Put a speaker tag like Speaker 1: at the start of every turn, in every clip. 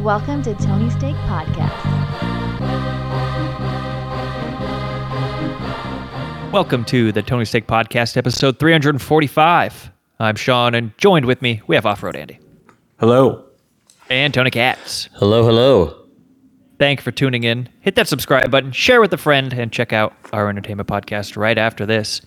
Speaker 1: Welcome to Tony Steak Podcast.
Speaker 2: Welcome to the Tony Steak Podcast, episode 345. I'm Sean, and joined with me, we have Off Road Andy
Speaker 3: Hello.
Speaker 2: and Tony Katz.
Speaker 4: Hello, hello.
Speaker 2: Thank you for tuning in. Hit that subscribe button, share with a friend, and check out our entertainment podcast right after this.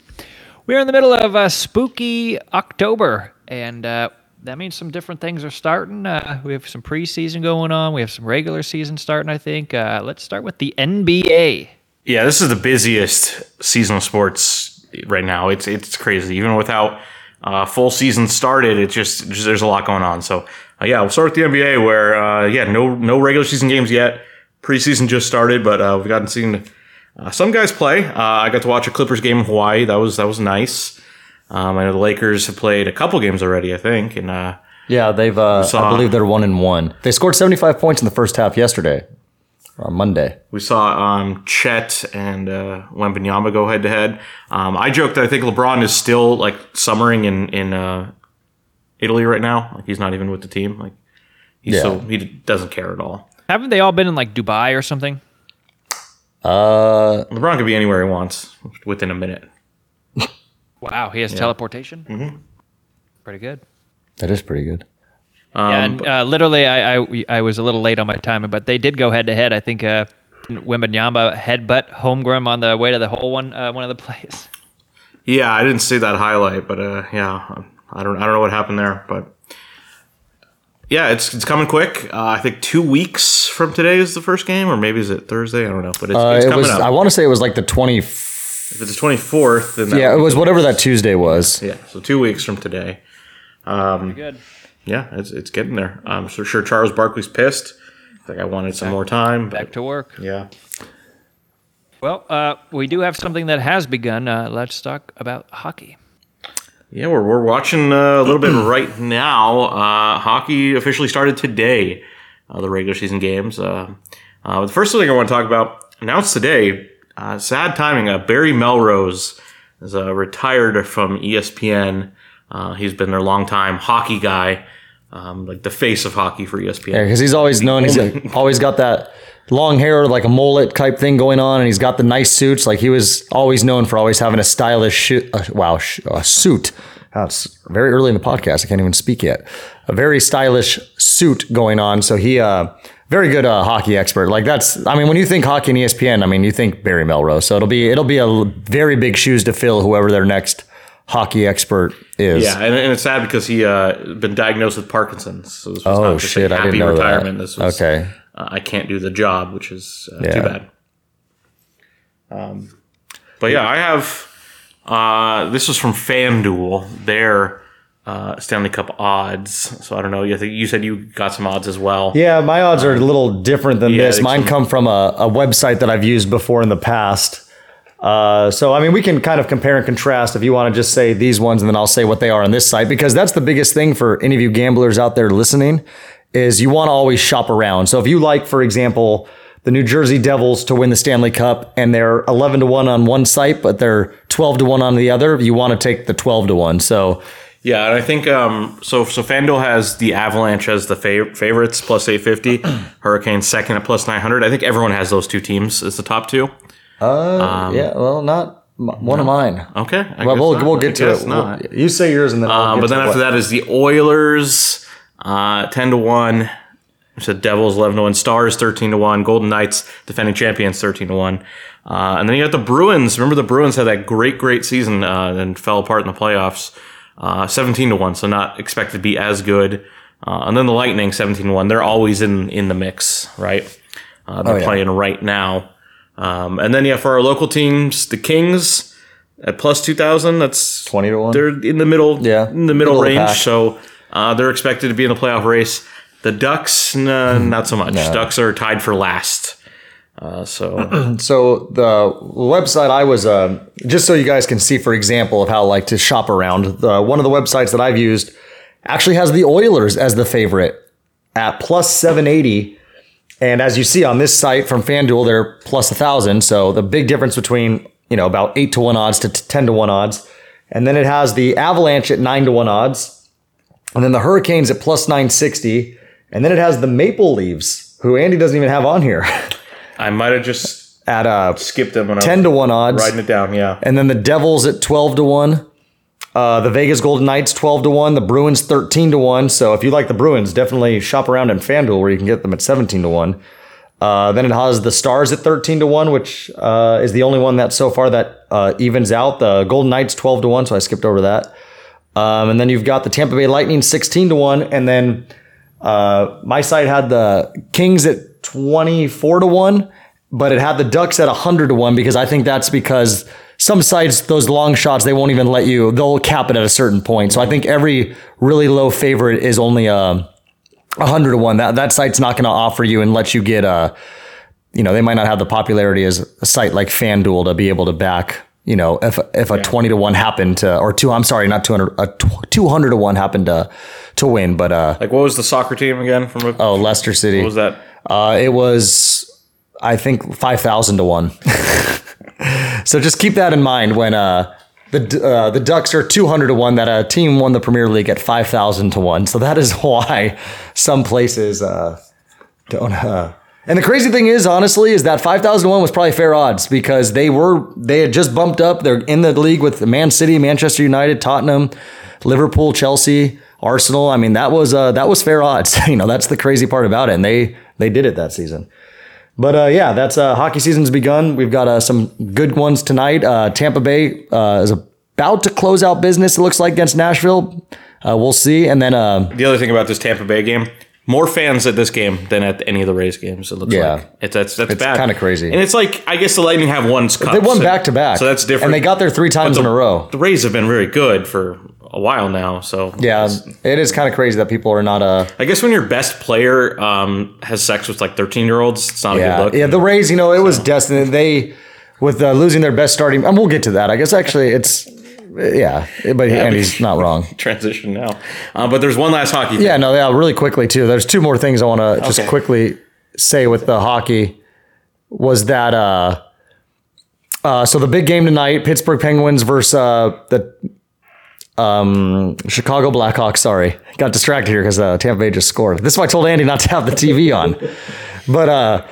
Speaker 2: We're in the middle of a spooky October, and uh, that means some different things are starting. Uh, we have some preseason going on. We have some regular season starting, I think. Uh, let's start with the NBA.
Speaker 3: Yeah, this is the busiest season of sports right now. It's it's crazy. Even without uh, full season started, it's just, just there's a lot going on. So uh, yeah, we'll start with the NBA where uh, yeah, no no regular season games yet. Preseason just started, but uh, we've gotten seen some guys play. I got to watch a Clippers game in Hawaii. That was that was nice. Um, I know the Lakers have played a couple games already. I think, and uh,
Speaker 4: Yeah, they've. Uh,
Speaker 3: saw-
Speaker 4: I believe they're one and one. They scored seventy-five points in the first half yesterday, on Monday.
Speaker 3: We saw um, Chet and uh, Wembanyama go head to head. Um, I joked that I think LeBron is still like summering in in uh, Italy right now. Like he's not even with the team. Like he's
Speaker 4: Yeah.
Speaker 3: so he doesn't care at all.
Speaker 2: Haven't they all been in like Dubai or something?
Speaker 4: Uh,
Speaker 3: LeBron could be anywhere he wants within a minute.
Speaker 2: Wow, he has teleportation. Mm-hmm. Pretty good.
Speaker 4: that is pretty good.
Speaker 3: Um,
Speaker 2: Yeah, and uh, literally, I, I I was a little late on my timing, but they did go head to head. I think uh, Wembanyama headbutt Holmgren on the way to the hole one uh, one of the plays.
Speaker 3: Yeah, I didn't see that highlight, but uh, yeah, I don't I don't know what happened there, but yeah, it's it's coming quick. Uh, I think two weeks from today is the first game, or maybe is it Thursday? I don't know, but it's,
Speaker 4: Uh,
Speaker 3: it's
Speaker 4: it
Speaker 3: coming
Speaker 4: was.
Speaker 3: up.
Speaker 4: I want to say it was like the twenty.
Speaker 3: If it's the twenty fourth, then that
Speaker 4: Yeah, it was whatever that Tuesday was.
Speaker 3: Yeah, so two weeks from today.
Speaker 2: Good.
Speaker 3: Yeah, it's it's getting there. I'm so sure Charles Barkley's pissed. I think I wanted some more time.
Speaker 2: Back to work.
Speaker 3: yeah.
Speaker 2: Well, uh, we do have something that has begun. Uh, let's talk about hockey.
Speaker 3: Yeah, we're, we're watching uh, a little bit right now. Uh, hockey officially started today, uh, the regular season games. Uh, uh, the first thing I want to talk about, announced today, uh, sad timing, uh, Barry Melrose is uh, retired from ESPN. Uh, he's been their longtime hockey guy, um, like the face of hockey for ESPN.
Speaker 4: Yeah, because he's always known. He's like, always got that long hair, like a mullet type thing going on, and he's got the nice suits. Like he was always known for always having a stylish shoot. Uh, wow, sh- uh, suit. It's very early in the podcast. I can't even speak yet. A very stylish suit going on. So he, uh, very good uh, hockey expert. Like that's. I mean, when you think hockey and ESPN, I mean, you think Barry Melrose. So it'll be it'll be a very big shoes to fill. Whoever their next hockey expert is.
Speaker 3: Yeah, and, and it's sad because he uh, been diagnosed with Parkinson's. So this was
Speaker 4: Oh
Speaker 3: not just
Speaker 4: shit!
Speaker 3: a
Speaker 4: I
Speaker 3: happy
Speaker 4: didn't know
Speaker 3: retirement.
Speaker 4: that.
Speaker 3: This was
Speaker 4: okay.
Speaker 3: uh, I can't do the job, which is uh,
Speaker 4: Yeah.
Speaker 3: too bad. Um, but yeah, I have. Uh, this was from FanDuel, their uh, Stanley Cup odds. So I don't know. You think you said you got some odds as well.
Speaker 4: Yeah, my odds are a little different than
Speaker 3: Yeah,
Speaker 4: this. Mine come from a, a website that I've used before in the past. Uh, so, I mean, we can kind of compare and contrast if you want to just say these ones and then I'll say what they are on this site because that's the biggest thing for any of you gamblers out there listening is you want to always shop around. So if you like, for example, the New Jersey Devils to win the Stanley Cup and they're 11 to 1 on one site, but they're 12 to 1 on the other, you want to take the 12 to 1. So,
Speaker 3: Yeah, and I think um, so. So FanDuel has the Avalanche as the fav- favorites plus eight fifty, Hurricanes second at plus nine hundred. I think everyone has those two teams as the top two.
Speaker 4: Uh, yeah, well, not m- one of mine.
Speaker 3: Okay, I
Speaker 4: Well,
Speaker 3: guess
Speaker 4: we'll, we'll get to it.
Speaker 3: not.
Speaker 4: We'll- you say yours, and then.
Speaker 3: Um,
Speaker 4: get
Speaker 3: but then after
Speaker 4: what-
Speaker 3: that is the Oilers, uh, ten to one. Said Devils eleven to one. Stars thirteen to one. Golden Knights defending champions thirteen to one. Uh, and then you got the Bruins. Remember the Bruins had that great, great season uh, and fell apart in the playoffs. Uh, seventeen to one, so not expected to be as good. Uh, and then the Lightning seventeen to one. They're always in in the mix, right? Uh, they're
Speaker 4: Oh, yeah.
Speaker 3: playing right now. Um, and then yeah, for our local teams, the Kings at plus two thousand. That's
Speaker 4: 20 to 1?
Speaker 3: They're in the middle,
Speaker 4: Yeah,
Speaker 3: in the middle,
Speaker 4: middle of the
Speaker 3: range. So uh, they're expected to be in the playoff race. The Ducks, nah, not so much. Ducks are tied for last. Uh, so
Speaker 4: So the website I was, uh, just so you guys can see, for example, of how like to shop around. The, one of the websites that I've used actually has the Oilers as the favorite at plus seven eighty. And as you see on this site from FanDuel, they're plus a thousand. So the big difference between you know about eight to one odds to ten to one odds, and then it has the Avalanche at nine to one odds, and then the Hurricanes at plus nine sixty, And then it has the Maple Leafs, who Andy doesn't even have on here,
Speaker 3: I might have just
Speaker 4: at uh,
Speaker 3: skipped them when I
Speaker 4: 10
Speaker 3: was
Speaker 4: to 1 odds.
Speaker 3: writing it down. Yeah.
Speaker 4: And then the Devils at 12 to 1. Uh, the Vegas Golden Knights 12 to 1. The Bruins 13 to 1. So if you like the Bruins, definitely shop around in FanDuel where you can get them at 17 to 1. Uh, then it has the Stars at 13 to 1, which uh, is the only one that so far that uh, evens out. The Golden Knights 12 to 1, so I skipped over that. Um, and then you've got the Tampa Bay Lightning 16 to 1. And then uh, my site had the Kings at 24 to 1, but it had the Ducks at 100 to 1 because I think that's because some sites, those long shots, they won't even let you, they'll cap it at a certain point. So I think every really low favorite is only a 100 to 1. That, that site's not going to offer you and let you get a, you know, they might not have the popularity as a site like FanDuel to be able to back, you know, if if a 20 to 1 happened to, or two, I'm sorry, not 200, a 200 to 1 happened to, to win. But, uh,
Speaker 3: Like, what was the soccer team again? From a,
Speaker 4: oh, Leicester City.
Speaker 3: what was that?
Speaker 4: Uh, it was, I think, five thousand to one. so just keep that in mind when uh, the uh, the Ducks are two hundred to one. That a team won the Premier League at five thousand to one. So that is why some places uh, don't. Uh, and the crazy thing is, honestly, is that five thousand to one was probably fair odds because they were they had just bumped up. They're in the league with Man City, Manchester United, Tottenham, Liverpool, Chelsea. Arsenal. I mean, that was uh, that was fair odds. you know, that's the crazy part about it, and they they did it that season. But uh, yeah, that's uh, hockey season's begun. We've got uh, some good ones tonight. Uh, Tampa Bay uh, is about to close out business. It looks like against Nashville. Uh, we'll see. And then uh,
Speaker 3: The other thing about this Tampa Bay game, more fans at this game than at any of the Rays games. It looks
Speaker 4: Yeah.
Speaker 3: like it's that's that's bad.
Speaker 4: It's
Speaker 3: bad,
Speaker 4: kinda crazy.
Speaker 3: And it's like I guess the Lightning have won cups.
Speaker 4: they won back to back,
Speaker 3: so that's different.
Speaker 4: And they got there three times
Speaker 3: the,
Speaker 4: in a row.
Speaker 3: The Rays have been very good for a while now. So
Speaker 4: Yeah, it is kind of crazy that people are not uh
Speaker 3: I guess when your best player um, has sex with like thirteen year olds, it's not a
Speaker 4: yeah
Speaker 3: good look.
Speaker 4: yeah the Rays. You know, it was destined. They with uh, losing their best starting, and we'll get to that. I guess actually it's yeah, but and he's not wrong.
Speaker 3: Transition now, uh, but there's one last hockey. Thing.
Speaker 4: Yeah, no, yeah, really quickly too. There's two more things I want to just
Speaker 3: Okay.
Speaker 4: quickly say with the hockey was that uh uh so the big game tonight, Pittsburgh Penguins versus uh the um Chicago Blackhawks, sorry. Got distracted here cuz uh, Tampa Bay just scored. This is why I told Andy not to have the TV on. But uh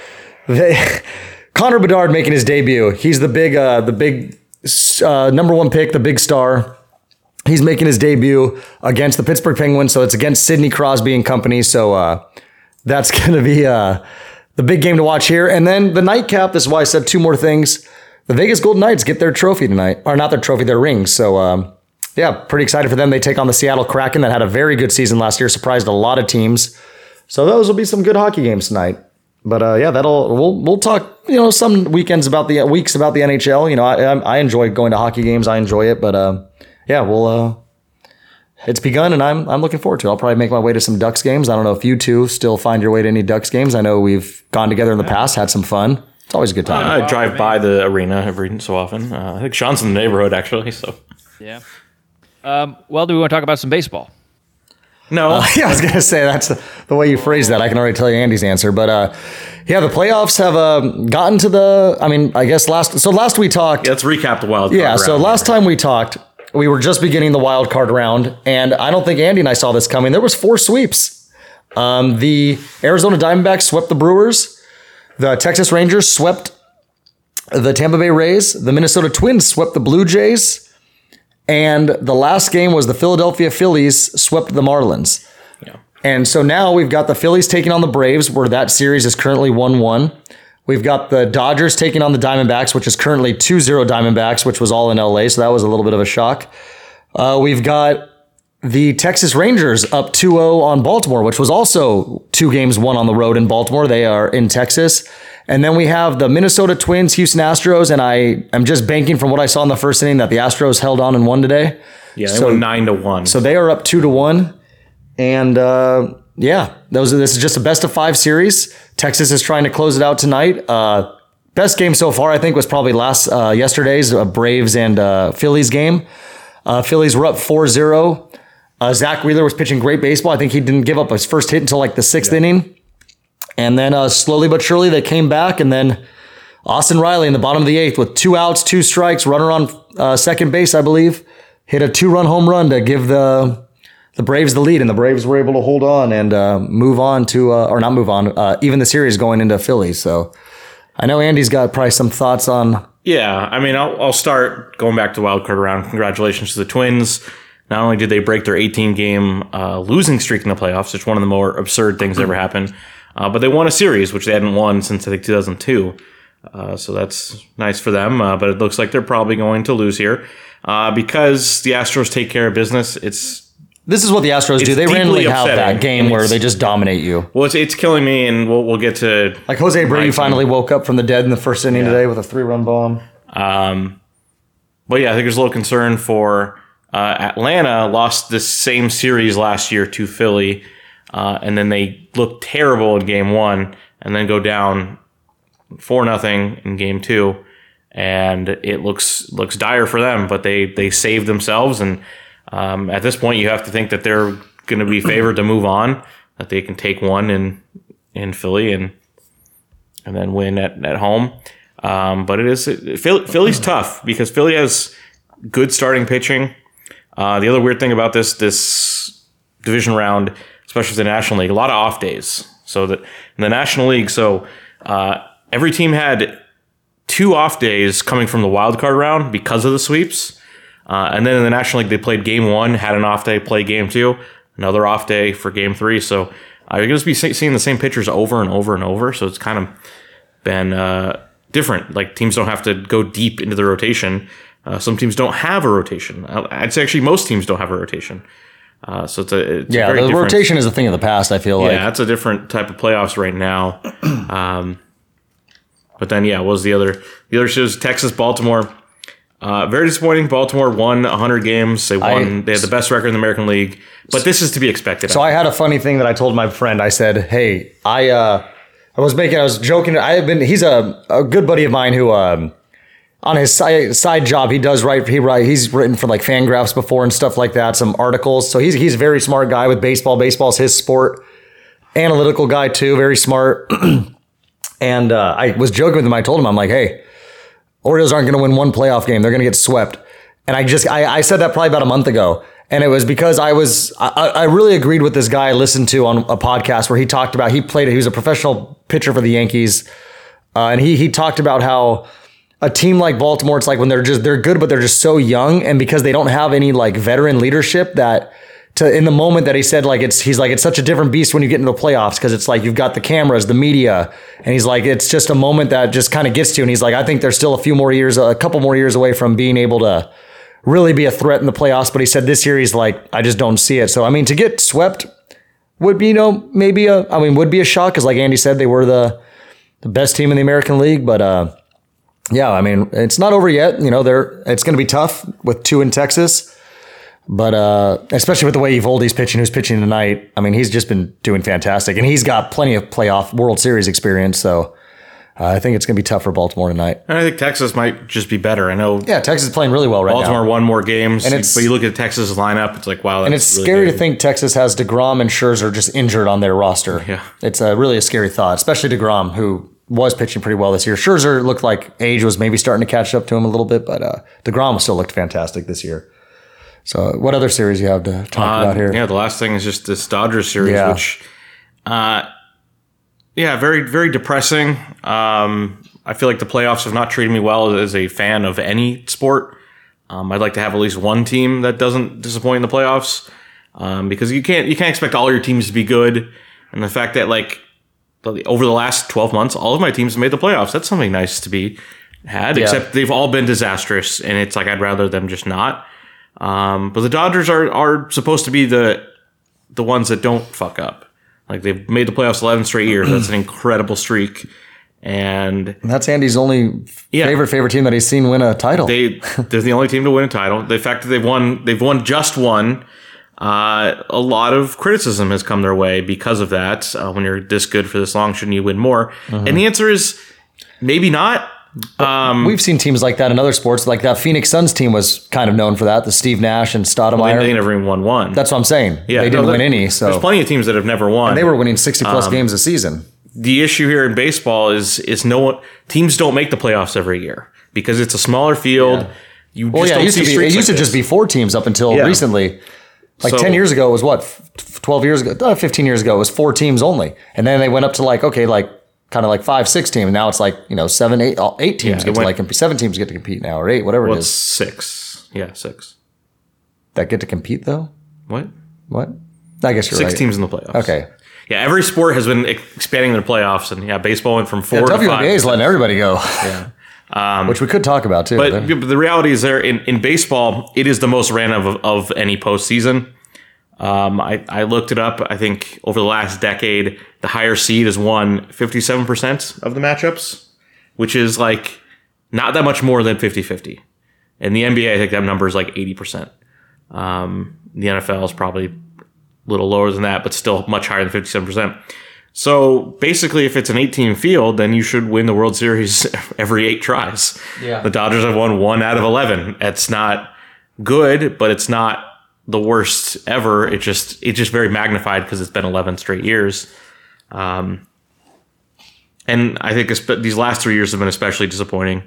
Speaker 4: they Connor Bedard making his debut. He's the big uh the big uh, number 1 pick, the big star. He's making his debut against the Pittsburgh Penguins, so it's against Sidney Crosby and company. So uh, that's going to be uh, the big game to watch here. And then the nightcap. This is why I said two more things. The Vegas Golden Knights get their trophy tonight, or not their trophy, their rings. So um, yeah, pretty excited for them. They take on the Seattle Kraken that had a very good season last year, surprised a lot of teams. So those will be some good hockey games tonight. But uh, yeah, that'll we'll we'll talk you know some weekends about the weeks about the NHL. You know, I I I enjoy going to hockey games. I enjoy it, but uh, yeah, we'll uh, it's begun, and I'm I'm looking forward to it. I'll probably make my way to some Ducks games. I don't know if you two still find your way to any Ducks games. I know we've gone together in the past, had some fun. It's always a good time.
Speaker 3: I drive by the arena every so often. Uh, I think Sean's in the neighborhood actually. So
Speaker 2: Yeah. Um, well, do we want to talk about some baseball?
Speaker 3: no,
Speaker 4: yeah, I was gonna say that's the, the way you phrase that. I can already tell you Andy's answer, but uh, yeah, the playoffs have uh, gotten to the. I mean, I guess last so last we talked.
Speaker 3: let's recap the wild.
Speaker 4: Yeah,
Speaker 3: card
Speaker 4: so
Speaker 3: round
Speaker 4: last
Speaker 3: here.
Speaker 4: time we talked, we were just beginning the wild card round, and I don't think Andy and I saw this coming. There was four sweeps. Um, the Arizona Diamondbacks swept the Brewers. The Texas Rangers swept the Tampa Bay Rays. The Minnesota Twins swept the Blue Jays. And the last game was the Philadelphia Phillies swept the Marlins.
Speaker 3: Yeah.
Speaker 4: And so now we've got the Phillies taking on the Braves, where that series is currently 1 1. We've got the Dodgers taking on the Diamondbacks, which is currently 2 0 Diamondbacks, which was all in LA. So that was a little bit of a shock. Uh, we've got the Texas Rangers up 2 0 on Baltimore, which was also two games won on the road in Baltimore. They are in Texas. And then we have the Minnesota Twins, Houston Astros, and I am just banking from what I saw in the first inning that the Astros held on and won today.
Speaker 3: yeah, they
Speaker 4: so-
Speaker 3: nine to one.
Speaker 4: So they are up two to one, and uh, yeah, those are, this is just a best of five series. Texas is trying to close it out tonight. Uh, best game so far, I think, was probably last uh, yesterday's uh, Braves and uh, Phillies game. Uh, Phillies were up 4-0. Uh, Zack Wheeler was pitching great baseball. I think he didn't give up his first hit until like the sixth inning, and then uh, slowly but surely they came back, and then. Austin Riley in the bottom of the eighth with two outs, two strikes, runner on uh, second base, I believe, hit a two-run home run to give the the Braves the lead, and the Braves were able to hold on and uh, move on to, uh, or not move on, uh, even the series going into Philly. So I know Andy's got probably some thoughts on.
Speaker 3: Yeah, I mean, I'll, I'll start going back to wild card round. Congratulations to the Twins. Not only did they break their 18 game uh, losing streak in the playoffs, which one of the more absurd things that ever happened, uh, but they won a series, which they hadn't won since I think 2002. Uh, so that's nice for them. Uh, but it looks like they're probably going to lose here uh, because the Astros take care of business. It's
Speaker 4: This is what the Astros do. They randomly have that game where they just dominate you.
Speaker 3: well, it's, it's killing me, and we'll we'll get to
Speaker 4: Like Jose
Speaker 3: Abreu
Speaker 4: finally woke up from the dead in the first inning today with a three run bomb.
Speaker 3: Um, but yeah, I think there's a little concern for uh, Atlanta. Lost this same series last year to Philly, uh, and then they look terrible in Game One, and then go down four nothing in Game Two, and it looks looks dire for them. But they they saved themselves, and um, at this point, you have to think that they're going to be favored to move on. That they can take one in in Philly and and then win at, at home. Um, but it is Philly, Philly's tough because Philly has good starting pitching. Uh, the other weird thing about this this division round, especially the National League, a lot of off days. So that in the National League, so uh, every team had two off days coming from the wild card round because of the sweeps. Uh, and then in the National League, they played game one, had an off day, played game two, another off day for game three. So uh, you're going to be seeing the same pitchers over and over and over. So it's kind of been uh, different. Like teams don't have to go deep into the rotation. Uh, some teams don't have a rotation. Uh, I'd say actually most teams don't have a rotation. Uh, so it's a it's a
Speaker 4: Yeah,
Speaker 3: very
Speaker 4: the rotation is a thing of the past. I feel like.
Speaker 3: yeah, that's a different type of playoffs right now. Um, but then, yeah, what was the other? The other shows Texas, Baltimore. Uh, very disappointing. Baltimore won 100 games. They won. they had the best record in the American League. But this is to be expected.
Speaker 4: So I had a funny thing that I told my friend. I said, "Hey, I uh, I was making, I was joking. I have been. He's a, a good buddy of mine who um, on his side, side job, he does write. He write. He's written for like Fangraphs before and stuff like that. Some articles. So he's he's a very smart guy with baseball. Baseball's his sport. Analytical guy too. Very smart. and uh, I was joking with him. I told him, I'm like, hey, Orioles aren't going to win one playoff game. They're going to get swept. And I just, I, I said that probably about a month ago. And it was because I was, I, I really agreed with this guy I listened to on a podcast where he talked about, he played, he was a professional pitcher for the Yankees. Uh, and he, he talked about how a team like Baltimore, it's like when they're just, they're good, but they're just so young. And because they don't have any like veteran leadership that, to in the moment that he said like it's he's like it's such a different beast when you get into the playoffs because it's like you've got the cameras, the media, and he's like it's just a moment that just kind of gets to you. And he's like, I think they're still a few more years, a couple more years away from being able to really be a threat in the playoffs. But he said this year he's like, I just don't see it. So I mean, to get swept would be you know maybe a I mean would be a shock because like Andy said they were the the best team in the American League, but uh yeah, I mean it's not over yet. You know they're it's going to be tough with two in Texas. But uh, especially with the way Eovaldi's pitching, who's pitching tonight, I mean, he's just been doing fantastic, and he's got plenty of playoff World Series experience. So uh, I think it's going to be tough for Baltimore tonight.
Speaker 3: And I think Texas might just be better. I know
Speaker 4: Yeah, Texas is playing really well right
Speaker 3: Baltimore
Speaker 4: now, Baltimore
Speaker 3: won more games,
Speaker 4: And it's-
Speaker 3: but you look at Texas' lineup, it's like wow,
Speaker 4: and it's scary to think Texas has Degrom and Scherzer just injured on their roster.
Speaker 3: Yeah.
Speaker 4: it's a really a scary thought, especially Degrom, who was pitching pretty well this year. Scherzer looked like age was maybe starting to catch up to him a little bit, but uh, Degrom still looked fantastic this year. So, what other series you have to talk about here?
Speaker 3: Uh, Yeah, the last thing is just this Dodgers series,
Speaker 4: Yeah.
Speaker 3: which, uh, yeah, very very depressing. Um, I feel like the playoffs have not treated me well as a fan of any sport. Um, I'd like to have at least one team that doesn't disappoint in the playoffs, um, because you can't you can't expect all your teams to be good. And the fact that like over the last twelve months, all of my teams have made the playoffs. That's something nice to be had. Except they've all been disastrous, and it's like I'd rather them just not. Um, but the Dodgers are are supposed to be the the ones that don't fuck up. Like they've made the playoffs eleven straight years. That's an incredible streak. And
Speaker 4: And that's Andy's only
Speaker 3: Yeah.
Speaker 4: favorite favorite team that he's seen win a title.
Speaker 3: they they're the only team to win a title. The fact that they've won they've won just one. Uh, a lot of criticism has come their way because of that. Uh, when you're this good for this long, shouldn't you win more? And the answer is maybe not. Um,
Speaker 4: We've seen teams like that in other sports. Like that Phoenix Suns team was kind of known for that. The Steve Nash and
Speaker 3: they,
Speaker 4: Stoudemire.
Speaker 3: they never even won one.
Speaker 4: That's what I'm saying.
Speaker 3: yeah,
Speaker 4: they didn't
Speaker 3: there-
Speaker 4: win any. So there's
Speaker 3: plenty of teams that have never won.
Speaker 4: they were winning 60 plus
Speaker 3: Um,
Speaker 4: games a season.
Speaker 3: the issue here in baseball is is no one teams don't make the playoffs every year because it's a smaller field. You
Speaker 4: Well,
Speaker 3: just
Speaker 4: yeah, it used be. It used
Speaker 3: like
Speaker 4: to just be four teams up until
Speaker 3: Yeah.
Speaker 4: recently. Like
Speaker 3: So-
Speaker 4: 10 years ago, it was what? 12 years ago, uh, 15 years ago, it was four teams only. And then they went up to like, okay, like kind of like five, six teams. Now it's like, you know, seven, eight, all- eight teams
Speaker 3: Yeah,
Speaker 4: get to
Speaker 3: went-
Speaker 4: like. Seven teams get to compete now, or eight, whatever
Speaker 3: Well,
Speaker 4: it
Speaker 3: it's six. Yeah, six.
Speaker 4: That get to compete though?
Speaker 3: What?
Speaker 4: What? I guess you're
Speaker 3: Six
Speaker 4: right.
Speaker 3: teams in the playoffs.
Speaker 4: Okay.
Speaker 3: Yeah, every sport has been expanding their playoffs, and yeah, baseball went from four
Speaker 4: Yeah,
Speaker 3: to
Speaker 4: WNBA
Speaker 3: five.
Speaker 4: is letting everybody go.
Speaker 3: Yeah.
Speaker 4: Which we could talk about too.
Speaker 3: But, but the reality is, there in, in baseball, it is the most random of, of any postseason. Um, I, I looked it up. I think over the last decade, the higher seed has won 57% of the matchups, which is like not that much more than 50 50. In the NBA, I think that number is like 80%. Um, the NFL is probably a little lower than that, but still much higher than 57%. So basically, if it's an 18 field, then you should win the World Series every eight tries.
Speaker 4: Yeah.
Speaker 3: The Dodgers have won one out of 11. It's not good, but it's not the worst ever. It just it's just very magnified because it's been 11 straight years. Um, and I think these last three years have been especially disappointing.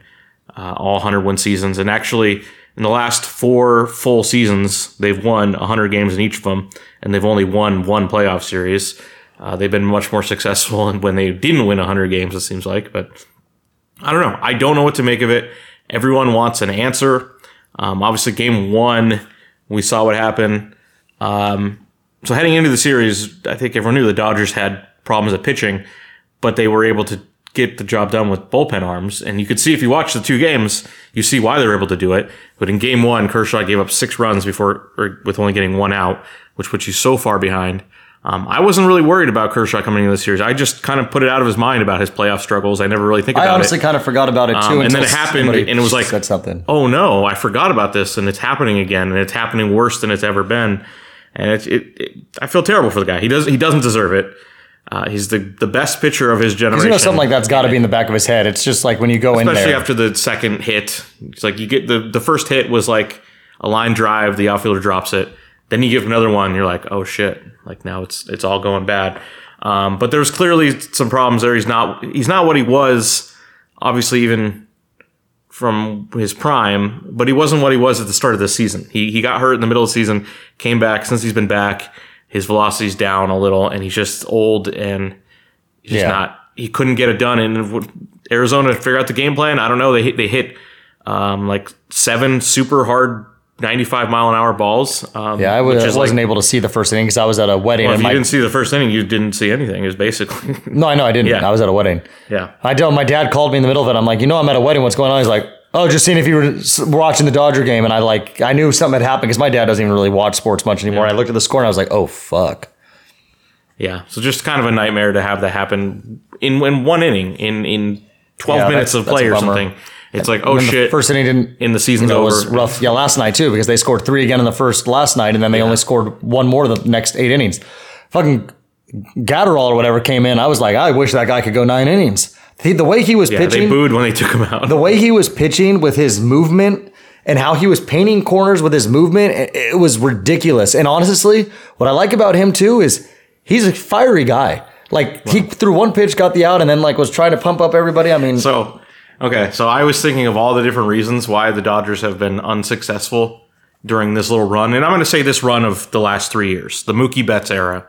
Speaker 3: Uh, all 100 win seasons, and actually in the last four full seasons, they've won 100 games in each of them, and they've only won one playoff series. Uh, they've been much more successful when they didn't win 100 games. It seems like, but I don't know. I don't know what to make of it. Everyone wants an answer. Um, obviously, game one, we saw what happened. Um, so heading into the series, I think everyone knew the Dodgers had problems at pitching, but they were able to get the job done with bullpen arms. And you could see if you watch the two games, you see why they were able to do it. But in game one, Kershaw gave up six runs before, or with only getting one out, which puts you so far behind. Um, I wasn't really worried about Kershaw coming into the series. I just kind of put it out of his mind about his playoff struggles. I never really think about it.
Speaker 4: I honestly
Speaker 3: it.
Speaker 4: kind of forgot about it too.
Speaker 3: Um, and then it happened, and it was like-
Speaker 4: said something.
Speaker 3: oh no, I forgot about this, and it's happening again, and it's happening worse than it's ever been, and it's it, it I feel terrible for the guy. He does he doesn't deserve it. Uh, he's the the best pitcher of his generation.
Speaker 4: You know, something like that's got to be in the back of his head. It's just like when you go in
Speaker 3: especially
Speaker 4: there.
Speaker 3: after the second hit. It's like you get the the first hit was like a line drive, the outfielder drops it. Then you give another one, you're like, oh shit, like now it's it's all going bad. Um, but there's clearly some problems there. He's not he's not what he was, obviously even from his prime, but he wasn't what he was at the start of the season. He he got hurt in the middle of the season, came back. Since he's been back, his velocity's down a little, and he's just old and he's
Speaker 4: Yeah.
Speaker 3: not. He couldn't get it done. And Arizona figure out the game plan? I don't know. They hit they hit um, like seven super hard. 95 mile an hour balls. Um,
Speaker 4: yeah, I
Speaker 3: which
Speaker 4: was,
Speaker 3: is
Speaker 4: wasn't
Speaker 3: like,
Speaker 4: able to see the first inning because I was at a wedding.
Speaker 3: well, if
Speaker 4: and
Speaker 3: you
Speaker 4: my,
Speaker 3: didn't see the first inning, you didn't see anything. Was basically,
Speaker 4: no, I know I didn't.
Speaker 3: Yeah.
Speaker 4: I was at a wedding.
Speaker 3: yeah.
Speaker 4: I don't. My dad called me in the middle of it. I'm like, you know, I'm at a wedding. What's going on? He's like, oh, just seeing if you were watching the Dodger game. And I like, I knew something had happened because my dad doesn't even really watch sports much anymore. I looked at the score and I was like, oh fuck.
Speaker 3: Yeah, so just kind of a nightmare to have that happen in, in one inning, in in twelve
Speaker 4: Yeah,
Speaker 3: minutes of play or something. It's like, oh
Speaker 4: the
Speaker 3: shit,
Speaker 4: first inning didn't.
Speaker 3: in the season
Speaker 4: You know, was rough. Yeah, last night too because they scored three again in the first last night, and then they only scored one more the next eight innings. Fucking Graterol or whatever came in. I was like, I wish that guy could go nine innings. He, the way he was
Speaker 3: Yeah, they
Speaker 4: pitching,
Speaker 3: booed when they took him out.
Speaker 4: the way he was pitching with his movement and how he was painting corners with his movement, it, it was ridiculous. And honestly, what I like about him too is he's a fiery guy. Like he threw one pitch, got the out, and then like was trying to pump up everybody. I mean,
Speaker 3: So, okay, so I was thinking of all the different reasons why the Dodgers have been unsuccessful during this little run, and I'm going to say this run of the last three years, the Mookie Betts era.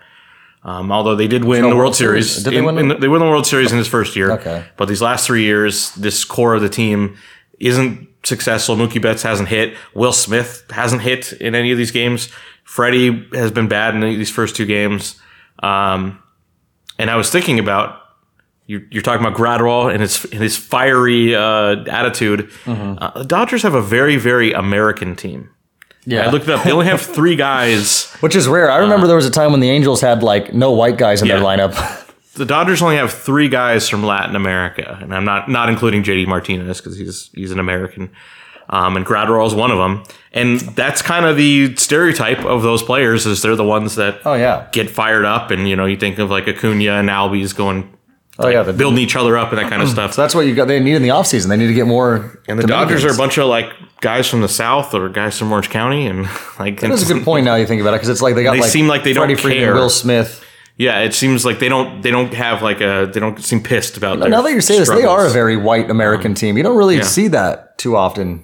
Speaker 3: Um, although they did win
Speaker 4: No
Speaker 3: the World
Speaker 4: World Series.
Speaker 3: Series,
Speaker 4: Did they
Speaker 3: in-
Speaker 4: win
Speaker 3: in
Speaker 4: the-
Speaker 3: the- they won the World Series in his first year.
Speaker 4: Okay.
Speaker 3: but these last three years, this core of the team isn't successful. Mookie Betts hasn't hit. Will Smith hasn't hit in any of these games. Freddie has been bad in these first two games. Um, and I was thinking about you, you're talking about Graterol and his and his fiery uh, attitude.
Speaker 4: Mm-hmm.
Speaker 3: Uh, the Dodgers have a very very American team.
Speaker 4: yeah,
Speaker 3: I looked it up. They only have three guys.
Speaker 4: which is rare. I remember there was a time when the Angels had like no white guys in their lineup.
Speaker 3: The Dodgers only have three guys from Latin America, and I'm not not including JD Martinez because he's he's an American. Um, and Graterol is one of them, and that's kind of the stereotype of those players is they're the ones that
Speaker 4: oh yeah,
Speaker 3: get fired up, and you know you think of like Acuna and Albies going
Speaker 4: oh yeah. The,
Speaker 3: building each other up and that kind of stuff.
Speaker 4: so that's what you got. They need in the offseason. They need to get more.
Speaker 3: And the Dodgers are a bunch of like guys from the South or guys from Orange County, and like
Speaker 4: That's a good point. Now you think about it, because it's like they got
Speaker 3: They
Speaker 4: like
Speaker 3: seem like they don't
Speaker 4: Freeman,
Speaker 3: care.
Speaker 4: Will Smith.
Speaker 3: yeah, it seems like they don't they don't have like a they don't seem pissed about. their
Speaker 4: Now that you say this, they are a very white American um, team. You don't really
Speaker 3: yeah.
Speaker 4: see that too often.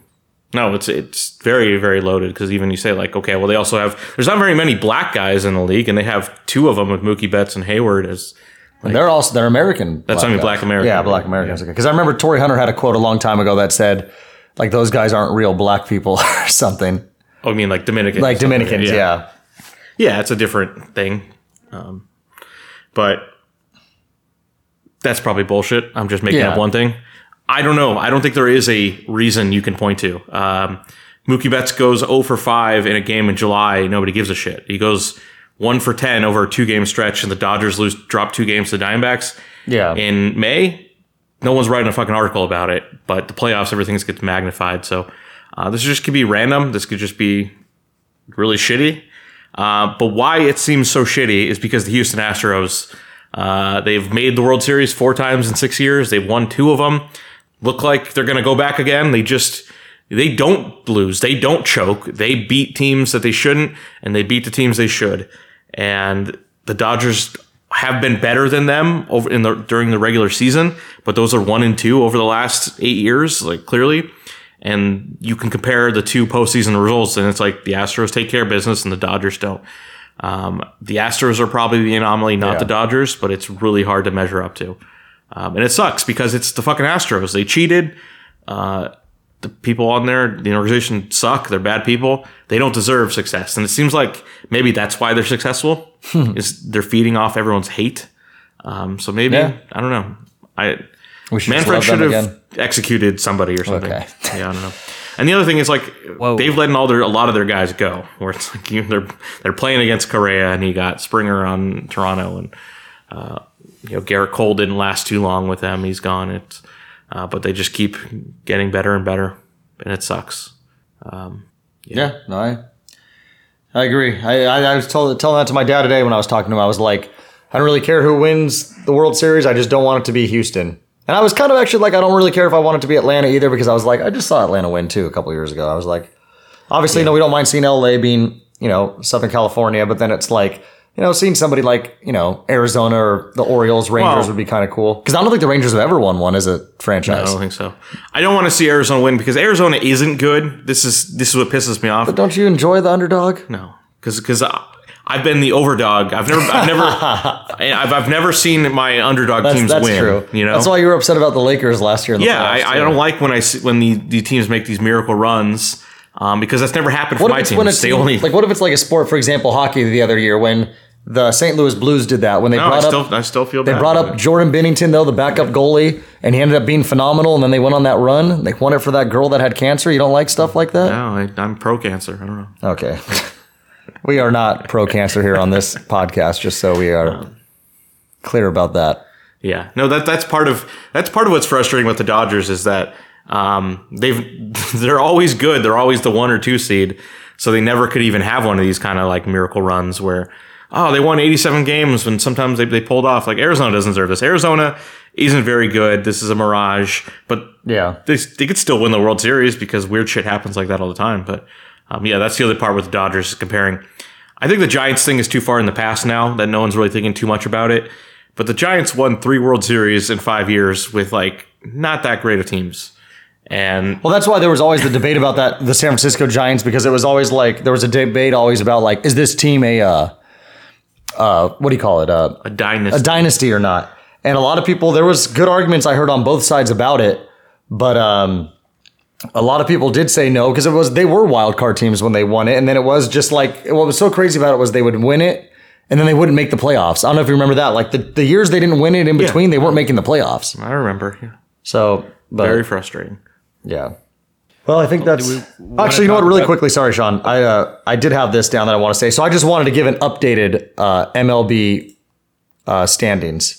Speaker 3: No, it's it's very very loaded because even you say like okay, well they also have there's not very many black guys in the league and they have two of them with Mookie Betts and Heyward as
Speaker 4: And they're also they're American.
Speaker 3: That's, I mean, black American.
Speaker 4: Yeah, black Americans. Because I remember Torii Hunter had a quote a long time ago that said, like those guys aren't real black people or something.
Speaker 3: oh, I mean like Dominicans,
Speaker 4: Like Dominicans, yeah.
Speaker 3: yeah, it's a different thing. Um, but that's probably bullshit. I'm just making
Speaker 4: Yeah.
Speaker 3: up one thing. I don't know. I don't think there is a reason you can point to. Um, Mookie Betts goes 0 for 5 in a game in July. Nobody gives a shit. He goes 1 for 10 over a two game stretch, and the Dodgers lose, drop two games to the Diamondbacks.
Speaker 4: Yeah.
Speaker 3: In May, no one's writing a fucking article about it, but the playoffs, everything gets magnified. So uh, this just could be random. This could just be really shitty. Uh, but why it seems so shitty is because the Houston Astros, uh, they've made the World Series four times in six years. They've won two of them. Look like they're going to go back again. They just, they don't lose. They don't choke. They beat teams that they shouldn't, and they beat the teams they should. And the Dodgers have been better than them over in the during the regular season, but those are one and two over the last eight years, like clearly. And you can compare the two postseason results, and it's like the Astros take care of business and the Dodgers don't. Um, the Astros are probably the anomaly, not
Speaker 4: Yeah.
Speaker 3: the Dodgers, but it's really hard to measure up to. Um, and it sucks because it's the fucking Astros. They cheated. Uh, the people on there, the organization suck. They're bad people. They don't deserve success. And it seems like maybe that's why they're successful. is they're feeding off everyone's hate. Um, so maybe
Speaker 4: Yeah.
Speaker 3: I don't know. I
Speaker 4: We should
Speaker 3: Manfred should have
Speaker 4: again.
Speaker 3: executed somebody or something.
Speaker 4: Okay.
Speaker 3: Yeah, I don't know. And the other thing is like
Speaker 2: Whoa.
Speaker 3: they've letting all their a lot of their guys go. Where it's like you, they're they're playing against Correa and he got Springer on Toronto and uh, you know Gerrit Cole didn't last too long with them. He's gone. It's uh, but they just keep getting better and better, and it sucks.
Speaker 4: Yeah, no, I, I agree. I, I, I was told, telling that to my dad today when I was talking to him. I was like, I don't really care who wins the World Series. I just don't want it to be Houston. And I was kind of actually like, I don't really care if I want it to be Atlanta either because I was like, I just saw Atlanta win too a couple years ago. I was like, obviously, no, we don't mind seeing LA being, you know, Southern California, but then it's like, you know, seeing somebody like, you know, Arizona or the Orioles, Rangers
Speaker 3: Well-
Speaker 4: would be kind of cool. Because I don't think the Rangers have ever won one as a franchise.
Speaker 3: I don't think so. I don't want to see Arizona win because Arizona isn't good. This is this is what pisses me off.
Speaker 4: But don't you enjoy the underdog?
Speaker 3: No, because because I've been the overdog. I've never I've never I've, I've never seen my underdog
Speaker 4: That's,
Speaker 3: teams
Speaker 4: that's
Speaker 3: win.
Speaker 4: true.
Speaker 3: You know,
Speaker 4: that's why you were upset about the Lakers last year. In the
Speaker 3: yeah, I, I don't like when I see, when the, the teams make these miracle runs um, because that's never happened for
Speaker 4: What
Speaker 3: my
Speaker 4: it's when
Speaker 3: teams.
Speaker 4: it's
Speaker 3: They only
Speaker 4: like what if it's like a sport, for example, hockey the other year when the St. Louis Blues did that when they
Speaker 3: no, I
Speaker 4: brought
Speaker 3: still
Speaker 4: up
Speaker 3: I still feel
Speaker 4: they brought up
Speaker 3: it.
Speaker 4: Jordan Binnington though the backup goalie and he ended up being phenomenal and then they went on that run. They won it for that girl that had cancer. You don't like stuff like that?
Speaker 3: No, I, I'm pro cancer. I don't know.
Speaker 4: Okay. we are not pro cancer here on this podcast, just so we are clear about that.
Speaker 3: Yeah, no that that's part of that's part of what's frustrating with the Dodgers is that um, they've they're always good. They're always the one or two seed, so they never could even have one of these kind of like miracle runs where oh they won 87 games when sometimes they, they pulled off. Like Arizona doesn't deserve this. Arizona isn't very good. This is a mirage, but
Speaker 4: Yeah.
Speaker 3: they, they could still win the World Series because weird shit happens like that all the time. But um, yeah, that's the other part with the Dodgers comparing. I think the Giants thing is too far in the past now that no one's really thinking too much about it. But the Giants won three World Series in five years with like not that great of teams. And
Speaker 4: Well, that's why there was always the debate about that the San Francisco Giants because it was always like there was a debate always about like is this team a uh, uh, what do you call it uh,
Speaker 3: a dynasty.
Speaker 4: a dynasty or not? And a lot of people there was good arguments I heard on both sides about it, but um, a lot of people did say no because it was they were wild card teams when they won it, and then it was just like what was so crazy about it was they would win it. And then they wouldn't make the playoffs. I don't know if you remember that. Like the, the years they didn't win it in between, they weren't making the playoffs.
Speaker 3: I remember. Yeah.
Speaker 4: So, but
Speaker 3: Very frustrating.
Speaker 4: yeah. Well, I think that's actually. You know what? Really
Speaker 2: about-
Speaker 4: quickly, sorry, Sean. I uh, I did have this down that I want to say. So I just wanted to give an updated uh, MLB uh, standings.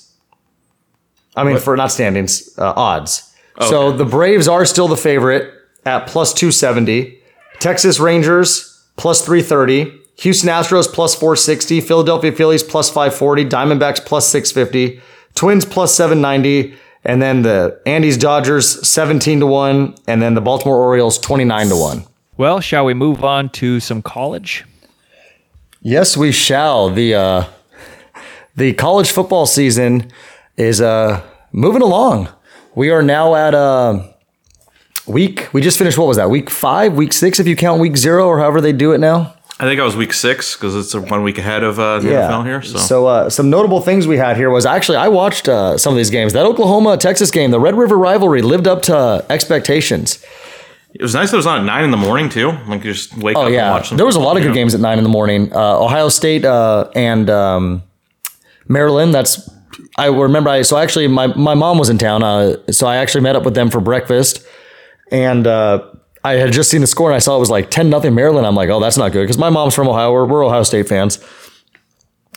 Speaker 4: I mean, for not standings, uh, odds. So the Braves are still the favorite at plus two seventy. Texas Rangers plus three thirty. Houston Astros plus four sixty. Philadelphia Phillies plus five forty. Diamondbacks plus six fifty. Twins plus seven ninety. And then the Andy's Dodgers 17 to 1, and then the Baltimore Orioles 29 to 1.
Speaker 2: Well, shall we move on to some college?
Speaker 4: Yes, we shall. The uh, the college football season is uh, moving along. We are now at uh, week. We just finished. What was that? Week five, week six, if you count week zero or however they do it now.
Speaker 3: I think I was week six because it's one week ahead of uh, the NFL here. So,
Speaker 4: uh, some notable things we had here was actually I watched uh, some of these games. That Oklahoma Texas game, the Red River rivalry, lived up to expectations.
Speaker 3: it was nice that it was on at nine in the morning too. Like you just wake
Speaker 4: Oh
Speaker 3: up and
Speaker 4: yeah,
Speaker 3: watch them.
Speaker 4: there was a lot of good
Speaker 3: know?
Speaker 4: games at nine in the morning. Uh, Ohio State uh, and um, Maryland. That's I remember. I so actually my my mom was in town, uh, so I actually met up with them for breakfast, and uh, I had just seen the score and I saw it was like ten nothing Maryland. I'm like, oh, that's not good because my mom's from Ohio. We're, we're Ohio State fans,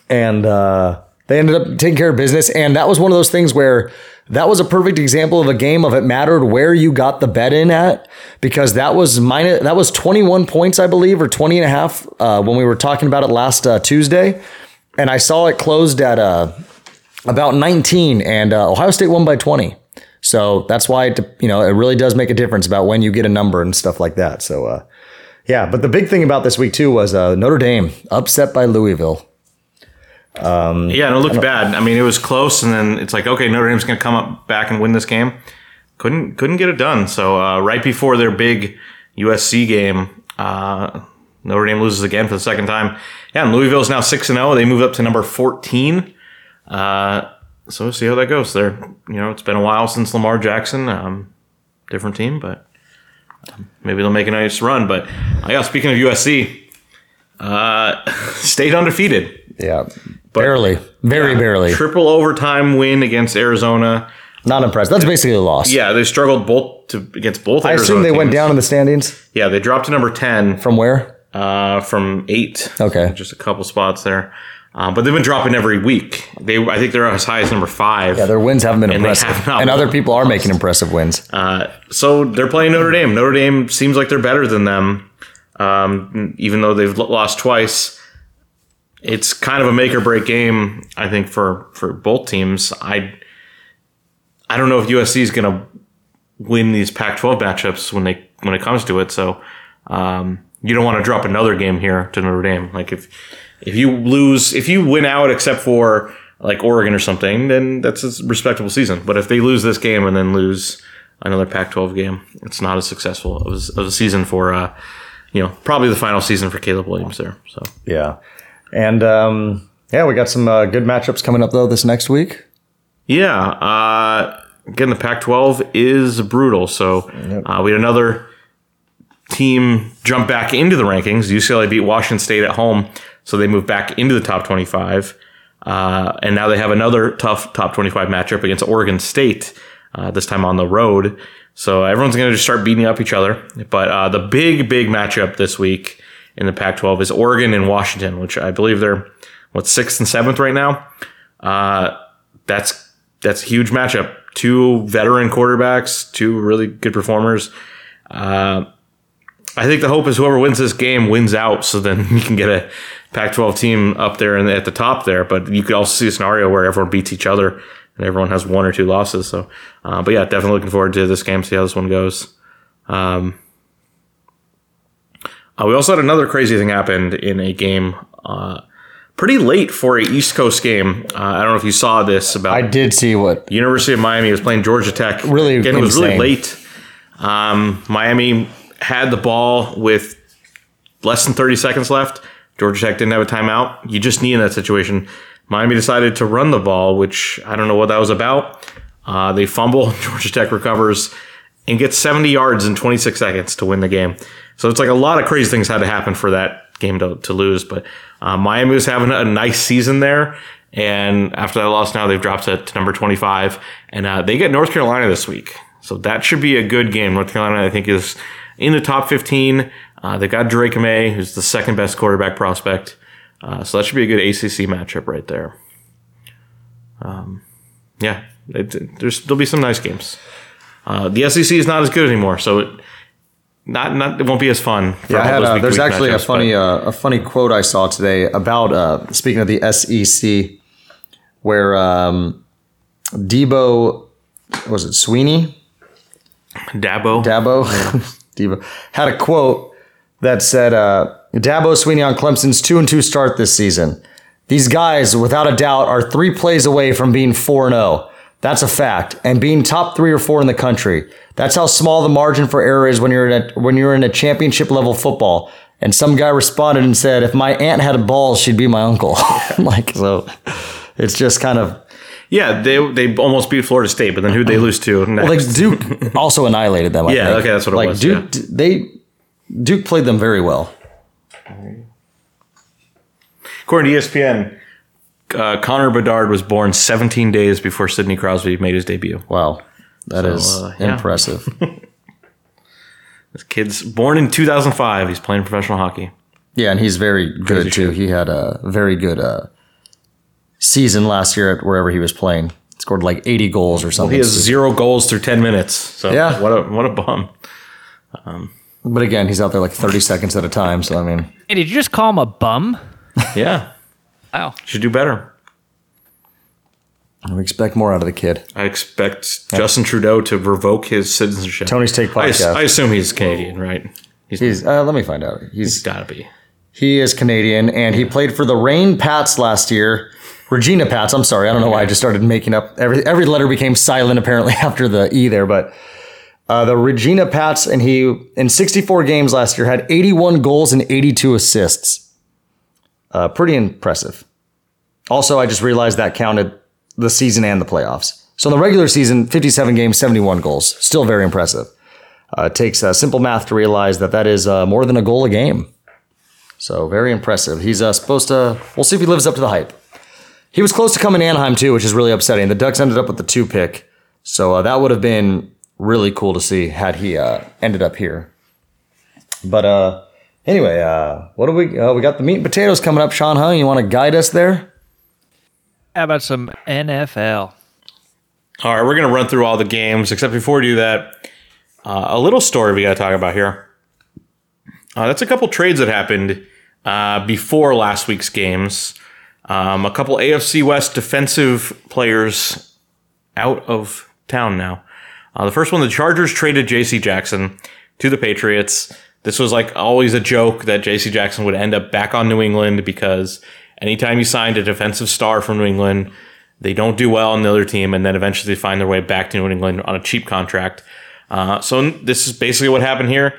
Speaker 4: and uh, they ended up taking care of business. And that was one of those things where that was a perfect example of a game of it mattered where you got the bet in at because that was minus that was 21 points I believe or 20 and a half uh, when we were talking about it last uh, Tuesday, and I saw it closed at uh, about 19, and uh, Ohio State won by 20. So that's why it, you know it really does make a difference about when you get a number and stuff like that. So uh, yeah, but the big thing about this week too was uh, Notre Dame upset by Louisville.
Speaker 3: Yeah, and it looked bad. I mean, it was close, and then it's like, okay, Notre Dame's going to come up back and win this game. Couldn't couldn't get it done. So uh, right before their big USC game, uh, Notre Dame loses again for the second time. Yeah, and Louisville's now six and zero. They move up to number fourteen. Uh, so we'll see how that goes. There, you know, it's been a while since Lamar Jackson. Um, different team, but um, maybe they'll make a nice run. But uh, yeah, speaking of USC, uh, stayed undefeated.
Speaker 4: Yeah, barely, very barely.
Speaker 3: Triple overtime win against Arizona.
Speaker 4: Not impressed. That's basically a loss.
Speaker 3: Yeah, they struggled both to against both.
Speaker 4: I
Speaker 3: Arizona
Speaker 4: assume they went down in the standings
Speaker 3: Yeah, they dropped to number ten
Speaker 4: from where?
Speaker 3: uh, from eight.
Speaker 4: Okay.
Speaker 3: just a couple spots there. Um, but they've been dropping every week. They, I think they're as high as number five.
Speaker 4: Yeah, their wins haven't been
Speaker 3: And
Speaker 4: impressive,
Speaker 3: have
Speaker 4: and other people are making impressive wins.
Speaker 3: Uh, so they're playing Notre Dame. Notre Dame seems like they're better than them, um, even though they've lost twice. It's kind of a make or break game, I think, for for both teams. I I don't know if USC is going to win these Pac-12 matchups when they when it comes to it. So um, you don't want to drop another game here to Notre Dame. Like if if you lose, if you win out except for like Oregon or something, then that's a respectable season. But if they lose this game and then lose another Pac-12 game, it's not as successful of a, of a season for uh, you know probably the final season for Caleb Williams there. So
Speaker 4: Yeah, and um, yeah, we got some uh, good matchups coming up though this next week.
Speaker 3: Yeah. Uh, again, the Pac-12 is brutal. So uh, we had another team jump back into the rankings. UCLA beat Washington State at home, so they move back into the top 25. Uh, and now they have another tough top 25 matchup against Oregon State, uh, this time on the road. So everyone's going to just start beating up each other. But uh, the big, big matchup this week in the Pac 12 is Oregon and Washington, which I believe they're, what, sixth and seventh right now? Uh, that's that's a huge matchup. Two veteran quarterbacks, two really good performers. Uh, I think the hope is whoever wins this game wins out, so then you can get a Pac-12 team up there and at the top there. But you could also see a scenario where everyone beats each other and everyone has one or two losses. So, uh, but yeah, definitely looking forward to this game. See how this one goes. Um, uh, we also had another crazy thing happened in a game. Uh, pretty late for a East Coast game. Uh, I don't know if you saw this about
Speaker 4: I did see what
Speaker 3: University of Miami was playing Georgia Tech.
Speaker 4: Really
Speaker 3: again, it was really late. Um, Miami had the ball with less than 30 seconds left. Georgia Tech didn't have a timeout. You just need in that situation. Miami decided to run the ball, which I don't know what that was about. Uh, they fumble. Georgia Tech recovers and gets 70 yards in 26 seconds to win the game. So it's like a lot of crazy things had to happen for that game to, to lose. But uh, Miami was having a nice season there. And after that loss, now they've dropped to, to number 25. And uh, they get North Carolina this week. So that should be a good game. North Carolina, I think, is in the top 15. Uh, they got Drake Maye, who's the second best quarterback prospect. Uh, so that should be a good ACC matchup right there. Um, yeah, it, there's, there'll be some nice games. Uh, the SEC is not as good anymore, so it not not it won't be as fun. For
Speaker 4: Yeah, had uh, there's actually a funny uh, a funny quote I saw today about uh, speaking of the SEC, where um, Debo was it Swinney
Speaker 3: Dabo.
Speaker 4: Dabo Debo had a quote that said uh, Dabo Swinney on Clemson's two and two start this season. These guys, without a doubt, are three plays away from being four and zero. That's a fact. And being top three or four in the country, that's how small the margin for error is when you're in a when you're in a championship level football. And some guy responded and said, "If my aunt had a ball, she'd be my uncle." like so, it's just kind of
Speaker 3: Yeah, they they almost beat Florida State, but then who'd they lose to?
Speaker 4: well, like Duke also annihilated them. I
Speaker 3: Yeah,
Speaker 4: think.
Speaker 3: okay, that's what it
Speaker 4: like
Speaker 3: was,
Speaker 4: Duke, they Duke played them very well.
Speaker 3: According to ESPN, uh, Connor Bedard was born 17 days before Sidney Crosby made his debut.
Speaker 4: Wow, that is
Speaker 3: uh, yeah.
Speaker 4: impressive.
Speaker 3: This kid's born in 2005. He's playing professional hockey.
Speaker 4: Yeah, and he's very good too. He had a very good uh, season last year at wherever he was playing. Scored like 80 goals or something.
Speaker 3: He has zero goals through 10 minutes. So
Speaker 4: Yeah.
Speaker 3: what a what a bum.
Speaker 4: But again, he's out there like 30 seconds at a time. So I mean,
Speaker 2: Hey, did you just call him a bum?
Speaker 3: Yeah,
Speaker 2: Wow.
Speaker 3: should do better.
Speaker 4: we expect more out of the kid.
Speaker 3: I expect Justin Trudeau to revoke his citizenship.
Speaker 4: Tony's Take
Speaker 3: I, ass-
Speaker 4: podcast.
Speaker 3: I assume he's Canadian, right? He's,
Speaker 4: He's uh, let me find out.
Speaker 3: he's
Speaker 4: He's
Speaker 3: got to be.
Speaker 4: he is Canadian and he played for the Rain Pats last year. Regina Pats. I'm sorry, I don't know why I just started making up every every letter became silent apparently after the e there, but uh, the Regina Pats and he in 64 games last year had 81 goals and 82 assists. Uh, pretty impressive. Also, I just realized that counted the season and the playoffs. So in the regular season, 57 games, 71 goals. Still very impressive. Uh, it takes uh, simple math to realize that that is uh, more than a goal a game. So very impressive. He's uh, supposed to. We'll see if he lives up to the hype. He was close to coming to Anaheim too, which is really upsetting. The Ducks ended up with the two pick, so that would have been really cool to see had he uh, ended up here. But uh, anyway, uh, what do we? Uh, we got the meat and potatoes coming up. Sean Hung, you want to guide us there?
Speaker 2: How about some NFL?
Speaker 3: All right, we're going to run through all the games, except before we do that, uh, a little story we got to talk about here. Uh, that's a couple trades that happened uh, before last week's games. Um, a couple AFC West defensive players out of town now. Uh, the first one, the Chargers traded J.C. Jackson to the Patriots. This was like always a joke that J.C. Jackson would end up back on New England because anytime you signed a defensive star from New England, they don't do well on the other team, and then eventually find their way back to New England on a cheap contract. Uh, so this is basically what happened here.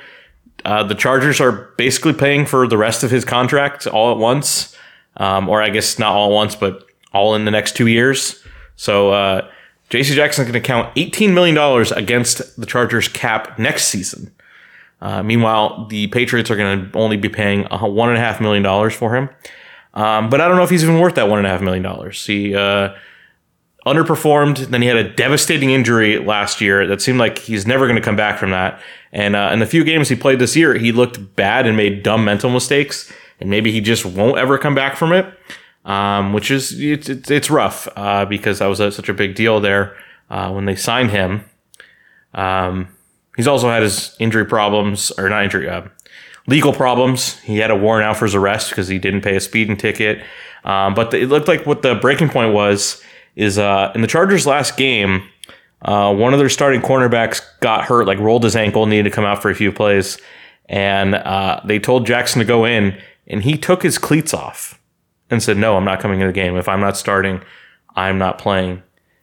Speaker 3: Uh, the Chargers are basically paying for the rest of his contract all at once, um, or I guess not all at once, but all in the next two years. So uh, J.C. Jackson's going to count $18 million against the Chargers cap next season. Uh, meanwhile, the Patriots are going to only be paying one and a half million dollars for him. Um, but I don't know if he's even worth that one and a half million dollars. He uh, underperformed. Then he had a devastating injury last year that seemed like he's never going to come back from that. And uh, in the few games he played this year, he looked bad and made dumb mental mistakes. And maybe he just won't ever come back from it, um, which is it's, it's, rough uh, because that was a, such a big deal there uh, when they signed him. Um, he's also had his injury problems, or not injury, uh, legal problems. He had a warrant out for his arrest because he didn't pay a speeding ticket. Um, but the, it looked like what the breaking point was is uh, in the Chargers' last game, uh, one of their starting cornerbacks got hurt, like rolled his ankle, needed to come out for a few plays, and uh, they told Jackson to go in, and he took his cleats off and said, "No, I'm not coming in the game. If I'm not starting, I'm not playing."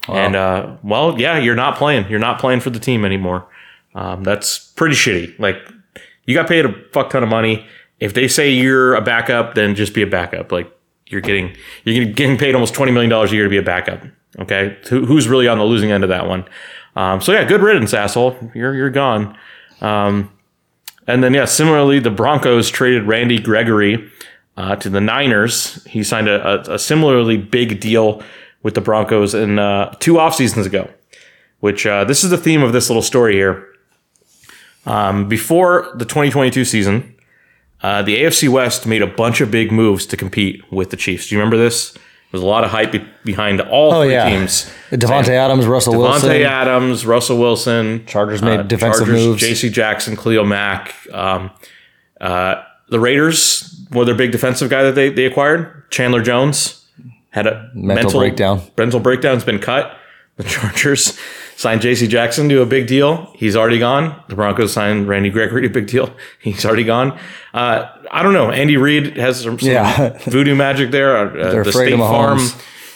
Speaker 3: And uh, well, yeah, you're not playing. You're not playing for the team anymore. Um, that's pretty shitty. Like you got paid a fuck ton of money. If they say you're a backup, then just be a backup. Like you're getting you're getting paid almost twenty million dollars a year to be a backup. Okay, who's really on the losing end of that one? Um, so yeah, good riddance, asshole. You're you're gone. Um, and then yeah, similarly, the Broncos traded Randy Gregory uh, to the Niners. He signed a, a, a similarly big deal with the Broncos in uh, two off seasons ago. Which uh, this is the theme of this little story here. Um, before the 2022 season, uh, the AFC West made a bunch of big moves to compete with the Chiefs. Do you remember this? There was a lot of hype be- behind all
Speaker 4: Oh
Speaker 3: three
Speaker 4: yeah,
Speaker 3: teams.
Speaker 4: Davante Adams, Russell
Speaker 3: Davante
Speaker 4: Wilson.
Speaker 3: Adams, Russell Wilson,
Speaker 4: Chargers made defensive
Speaker 3: Chargers,
Speaker 4: moves.
Speaker 3: J.C. Jackson, Khalil Mack. Um, uh, the Raiders, well, their big defensive guy that they, they acquired, Chandler Jones, had a
Speaker 4: Mental breakdown.
Speaker 3: Mental breakdown's been cut. The Chargers signed J.C. Jackson to a big deal. He's already gone. The Broncos signed Randy Gregory to a big deal. He's already gone. Uh, I don't know. Andy Reid has some, some
Speaker 4: Yeah.
Speaker 3: voodoo magic there. Uh,
Speaker 4: They're
Speaker 3: the
Speaker 4: afraid
Speaker 3: State
Speaker 4: of
Speaker 3: Farm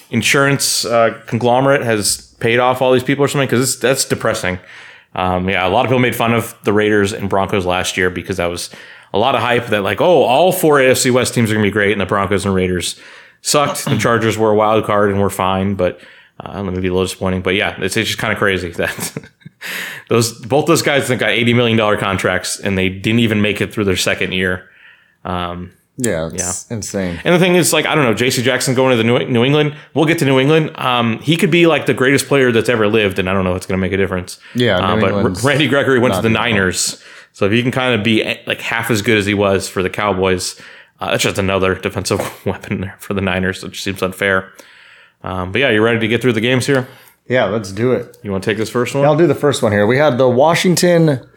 Speaker 3: insurance uh, conglomerate has paid off all these people or something because that's depressing. Um, yeah, a lot of people made fun of the Raiders and Broncos last year because that was a lot of hype that like, oh, all four AFC West teams are gonna be great, and the Broncos and Raiders sucked. the Chargers were a wild card and were fine, but uh, be a little disappointing. But yeah, it's, it's just kind of crazy that those both those guys think got eighty million dollar contracts and they didn't even make it through their second year.
Speaker 4: Yeah, it's insane.
Speaker 3: And the thing is, like, I don't know, J.C. Jackson going to the New, New England. We'll get to New England. Um, he could be like the greatest player that's ever lived, and I don't know if it's going to make a difference.
Speaker 4: Yeah,
Speaker 3: Uh, but
Speaker 4: England's
Speaker 3: Randy Gregory went to the
Speaker 4: Niners. well.
Speaker 3: So if he can kind of be like half as good as he was for the Cowboys, uh, that's just another defensive weapon there for the Niners, which seems unfair. Um, but yeah, you ready to get through the games here?
Speaker 4: Yeah, let's do it.
Speaker 3: You want to take this first one?
Speaker 4: I'll do the first one here. We had the Washington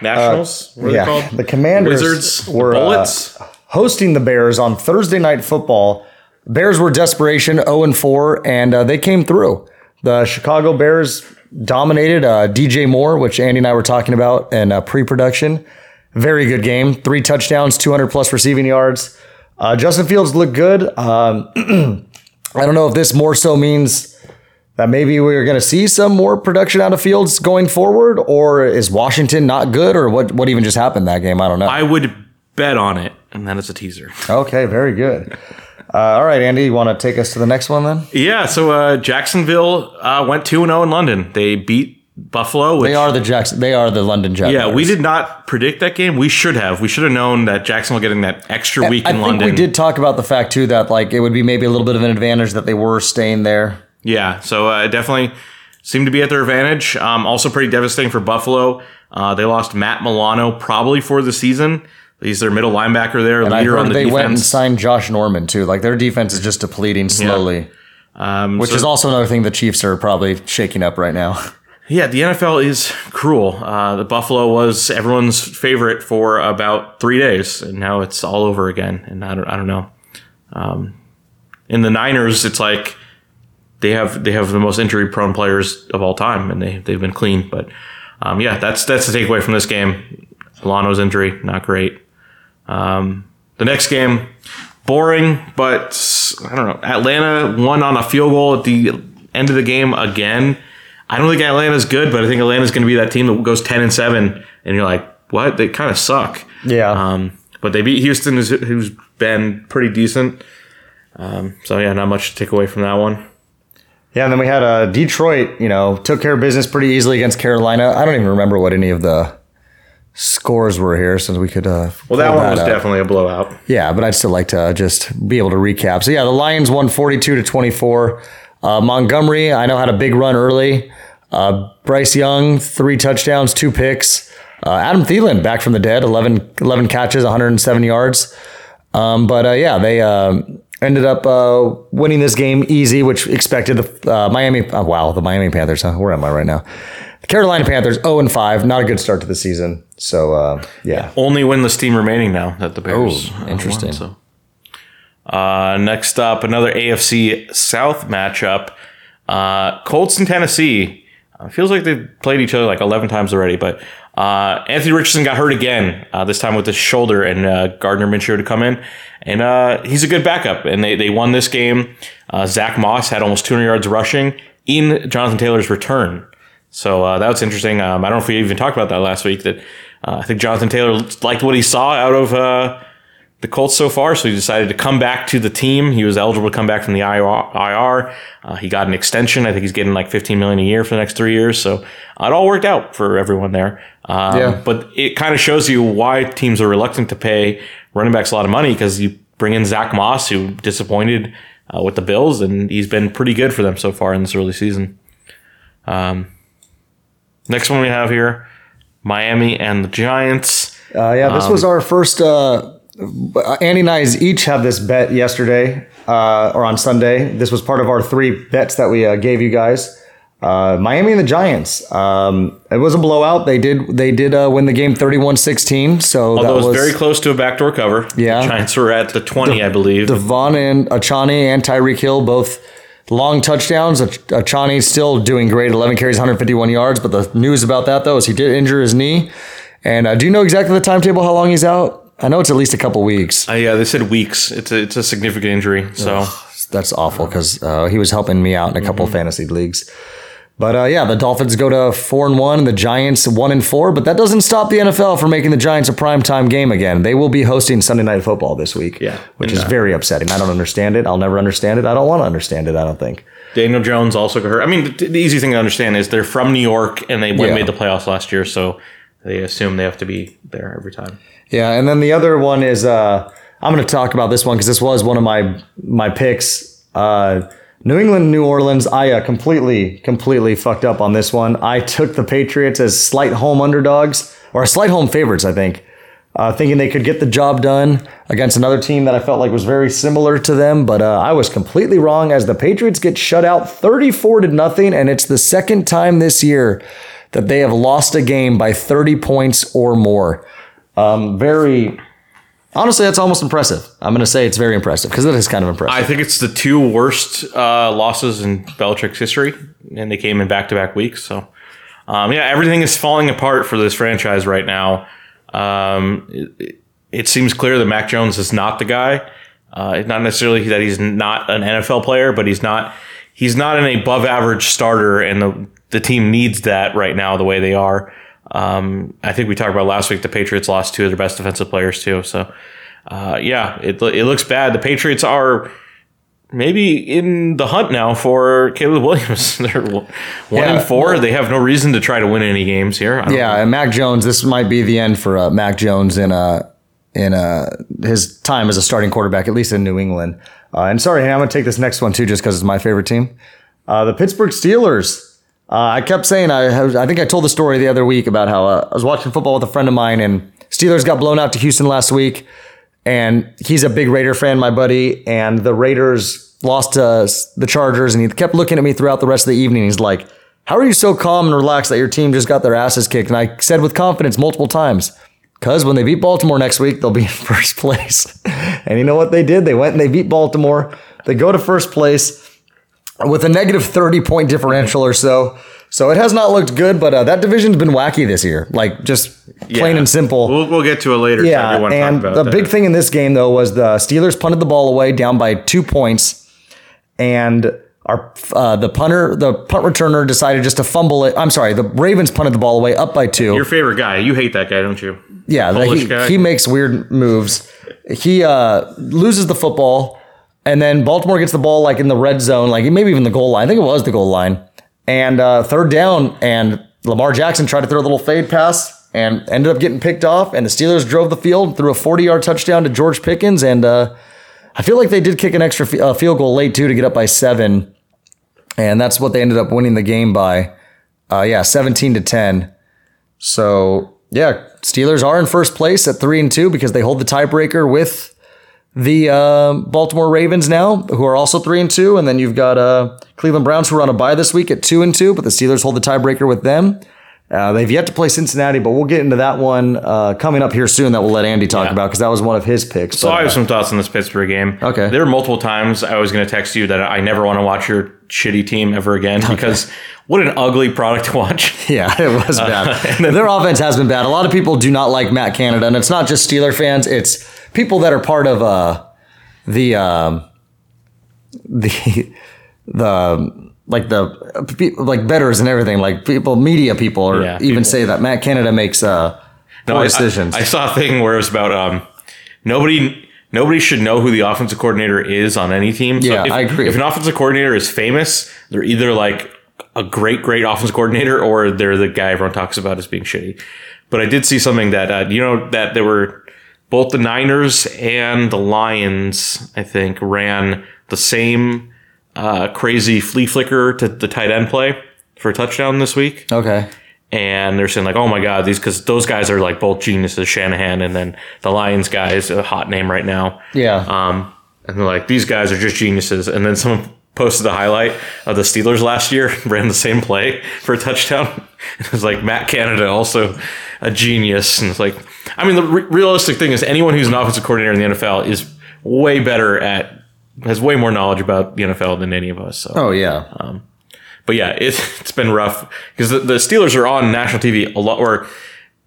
Speaker 3: Nationals? what are
Speaker 4: yeah,
Speaker 3: they called?
Speaker 4: the Commanders
Speaker 3: Wizards?
Speaker 4: were,
Speaker 3: the
Speaker 4: uh,
Speaker 3: Bullets?
Speaker 4: hosting the Bears on Thursday Night Football. Bears were desperation, 0 and 4, and uh, they came through. The Chicago Bears dominated uh, DJ Moore, which Andy and I were talking about in uh, pre-production. Very good game. Three touchdowns, 200 plus receiving yards. Uh, Justin Fields looked good. Um, I don't know if this more so means that maybe we're going to see some more production out of Fields going forward, or is Washington not good, or what? What even just happened that game? I don't know.
Speaker 3: I would bet on it, and then it's a teaser.
Speaker 4: Okay, very good. Uh, all right, Andy, you want to take us to the next one then?
Speaker 3: Yeah, so uh, Jacksonville uh, went 2 and 0 in London. They beat Buffalo. Which,
Speaker 4: They are the Jackson. They are the London Jaguars.
Speaker 3: Yeah, we did not predict that game. We should have. We should have known that Jacksonville getting that extra week
Speaker 4: I
Speaker 3: in
Speaker 4: think
Speaker 3: London.
Speaker 4: we did talk about the fact too that like it would be maybe a little bit of an advantage that they were staying there.
Speaker 3: Yeah, so uh, it definitely seemed to be at their advantage. Um, also, pretty devastating for Buffalo. Uh, they lost Matt Milano probably for the season. He's their middle linebacker there,
Speaker 4: And
Speaker 3: leader on the
Speaker 4: they went and signed Josh Norman too. Like their defense is just depleting slowly,
Speaker 3: Um,
Speaker 4: which
Speaker 3: so-
Speaker 4: is also another thing the Chiefs are probably shaking up right now.
Speaker 3: Yeah, the NFL is cruel. Uh, the Buffalo was everyone's favorite for about three days, and now it's all over again. And I don't, I don't know. Um, in the Niners, it's like they have they have the most injury prone players of all time, and they they've been clean. But um, yeah, that's that's the takeaway from this game. Milano's injury, not great. Um, the next game, boring, but I don't know. Atlanta won on a field goal at the end of the game again. I don't think Atlanta's good, but I think Atlanta's going to be that team that goes ten and seven, and you're like, what? They kind of suck.
Speaker 4: Yeah.
Speaker 3: Um, but they beat Houston, who's, who's been pretty decent. Um, so yeah, not much to take away from that one.
Speaker 4: Yeah, and then we had uh, Detroit, you know, took care of business pretty easily against Carolina. I don't even remember what any of the scores were here, since we could. Uh,
Speaker 3: Well, that one was
Speaker 4: up.
Speaker 3: definitely a blowout.
Speaker 4: Yeah, but I'd still like to just be able to recap. So yeah, the Lions won 42 to 24. Uh, Montgomery, I know had a big run early. Uh, Bryce Young, three touchdowns, two picks. Uh, Adam Thielen back from the dead, 11, 11 catches, 107 yards. Um, but uh, yeah, they uh, ended up uh, winning this game easy, which expected the uh, Miami. Oh, wow, the Miami Panthers. Huh? Where am I right now? The Carolina Panthers, 0 and 5. Not a good start to the season. So uh, yeah.
Speaker 3: Only winless team remaining now that the Bears.
Speaker 4: Oh, interesting.
Speaker 3: won, so. Uh, next up, another AFC South matchup. Uh, Colts and Tennessee. Uh, feels like they've played each other like 11 times already, but uh, Anthony Richardson got hurt again, uh, this time with his shoulder, and uh, Gardner Minshew to come in. And uh, he's a good backup, and they, they won this game. Uh, Zach Moss had almost 200 yards rushing in Jonathan Taylor's return. So uh, that was interesting. Um, I don't know if we even talked about that last week. That uh, I think Jonathan Taylor liked what he saw out of uh, the Colts so far, so he decided to come back to the team. He was eligible to come back from the IR. Uh, he got an extension. I think he's getting like 15 million a year for the next three years. So it all worked out for everyone there. Um,
Speaker 4: Yeah.
Speaker 3: But it kind of shows you why teams are reluctant to pay running backs a lot of money because you bring in Zach Moss, who disappointed uh, with the Bills, and he's been pretty good for them so far in this early season. Um, next one we have here Miami and the Giants.
Speaker 4: Uh, yeah, this was our first. Uh, Andy and I each had this bet yesterday uh, or on Sunday. This was part of our three bets that we uh, gave you guys. Uh, Miami and the Giants. Um, it was a blowout. They did they did uh, win the game 31-16. So
Speaker 3: Although
Speaker 4: that
Speaker 3: it was, very close to a backdoor cover.
Speaker 4: Yeah.
Speaker 3: The Giants were at the 20, I believe.
Speaker 4: Devon and Achane and Tyreek Hill both long touchdowns. Ach- Achane still doing great, 11 carries, 151 yards. But the news about that though is he did injure his knee. And uh, do you know exactly the timetable how long he's out? I know it's at least a couple weeks.
Speaker 3: Uh, yeah, they said weeks. It's a, it's a significant injury. So
Speaker 4: That's awful because uh, he was helping me out in a couple fantasy leagues. But uh, yeah, the Dolphins go to four and one, and the Giants one and four. But that doesn't stop the NFL from making the Giants a primetime game again. They will be hosting Sunday Night Football this week.
Speaker 3: Yeah.
Speaker 4: which is
Speaker 3: uh,
Speaker 4: very upsetting. I don't understand it. I'll never understand it. I don't want to understand it. I don't think.
Speaker 3: Daniel Jones also got hurt. I mean, the, the easy thing to understand is they're from New York and they
Speaker 4: Yeah.
Speaker 3: made the playoffs last year, so they assume they have to be there every time.
Speaker 4: Yeah, and then the other one is uh, I'm going to talk about this one because this was one of my my picks. Uh, New England, New Orleans. I uh, completely, completely fucked up on this one. I took the Patriots as slight home underdogs or slight home favorites. I think, uh, thinking they could get the job done against another team that I felt like was very similar to them. But uh, I was completely wrong as the Patriots get shut out 34 to nothing, and it's the second time this year that they have lost a game by 30 points or more. Um, very honestly, that's almost impressive. I'm going to say it's very impressive because it is kind of impressive.
Speaker 3: I think it's the two worst uh, losses in Belichick's history, and they came in back to back weeks. So, um, yeah, everything is falling apart for this franchise right now. Um, it, it seems clear that Mac Jones is not the guy. Uh, not necessarily that he's not an NFL player, but he's not he's not an above average starter, and the the team needs that right now the way they are. Um, I think we talked about last week. The Patriots lost two of their best defensive players too. So, uh, yeah, it it looks bad. The Patriots are maybe in the hunt now for Caleb Williams. They're one
Speaker 4: Yeah,
Speaker 3: and four. They have no reason to try to win any games here. I don't
Speaker 4: yeah, and Mac Jones. This might be the end for uh, Mac Jones in uh, in uh, his time as a starting quarterback, at least in New England. Uh, and sorry, I'm going to take this next one too, just because it's my favorite team. Uh, the Pittsburgh Steelers. Uh, I kept saying I I think I told the story the other week about how uh, I was watching football with a friend of mine, and Steelers got blown out to Houston last week, and he's a big Raider fan, my buddy, and the Raiders lost to the Chargers, and he kept looking at me throughout the rest of the evening. He's like, "How are you so calm and relaxed that your team just got their asses kicked?" And I said with confidence multiple times. Because when they beat Baltimore next week, they'll be in first place. and you know what they did? They went and they beat Baltimore. They go to first place with a negative 30 point differential or so. So it has not looked good, but uh, that division's been wacky this year. Like just plain
Speaker 3: Yeah.
Speaker 4: and simple.
Speaker 3: We'll, we'll get to it later.
Speaker 4: yeah,
Speaker 3: I do want to
Speaker 4: and the
Speaker 3: that.
Speaker 4: big thing in this game though was the Steelers punted the ball away down by two points, and our uh, the punter, the punt returner decided just to fumble it. I'm sorry, the Ravens punted the ball away up by two.
Speaker 3: Your favorite guy. You hate that guy, don't you?
Speaker 4: Yeah, the- he,
Speaker 3: guy?
Speaker 4: he makes weird moves. He uh, loses the football, and then Baltimore gets the ball like in the red zone, like maybe even the goal line. I think it was the goal line. And uh, third down, and Lamar Jackson tried to throw a little fade pass and ended up getting picked off. And the Steelers drove the field, threw a 40 yard touchdown to George Pickens. And uh, I feel like they did kick an extra f- uh, field goal late too to get up by seven. And that's what they ended up winning the game by. Uh, yeah, 17 to 10. So yeah, Steelers are in first place at three and two because they hold the tiebreaker with the uh, Baltimore Ravens now, who are also three and two, and then you've got uh, Cleveland Browns who are on a bye this week at two and two, but the Steelers hold the tiebreaker with them. Uh, they've yet to play Cincinnati, but we'll get into that one uh, coming up here soon. That we'll let Andy talk
Speaker 3: Yeah.
Speaker 4: about because that was one of his picks.
Speaker 3: So
Speaker 4: But,
Speaker 3: I have
Speaker 4: uh,
Speaker 3: some thoughts on this Pittsburgh game.
Speaker 4: Okay.
Speaker 3: There were multiple times I was going to text you that I never want to watch your shitty team ever again because what an ugly product to watch.
Speaker 4: Yeah, it was bad. Their offense has been bad. A lot of people do not like Matt Canada, and it's not just Steeler fans. It's people that are part of uh, the um, the the like the like betters and everything. Like people, media people, or
Speaker 3: Yeah,
Speaker 4: even
Speaker 3: people.
Speaker 4: say that Matt Canada makes uh, poor
Speaker 3: I- I-
Speaker 4: decisions.
Speaker 3: I, saw a thing where it was about um, nobody nobody should know who the offensive coordinator is on any team. So
Speaker 4: Yeah,
Speaker 3: if,
Speaker 4: I agree.
Speaker 3: If an offensive coordinator is famous, they're either like a great, great offensive coordinator or they're the guy everyone talks about as being shitty. But I did see something that uh, you know that there were both the Niners and the Lions, I think, ran the same uh, crazy flea flicker to the tight end play for a touchdown this week
Speaker 4: okay.
Speaker 3: and they're saying like, "Oh my god, these because those guys are like both geniuses, Shanahan and then the Lions guy is a hot name right now."
Speaker 4: Yeah.
Speaker 3: Um, and they're like, "These guys are just geniuses." And then someone posted the highlight of the Steelers last year ran the same play for a touchdown. It was like Matt Canada also a genius, and it's like, I mean, the re- realistic thing is anyone who's an offensive coordinator in the NFL is way better at has way more knowledge about the NFL than any of us. So
Speaker 4: oh yeah.
Speaker 3: Um, but yeah, it, it's been rough because the, the Steelers are on national TV a lot, or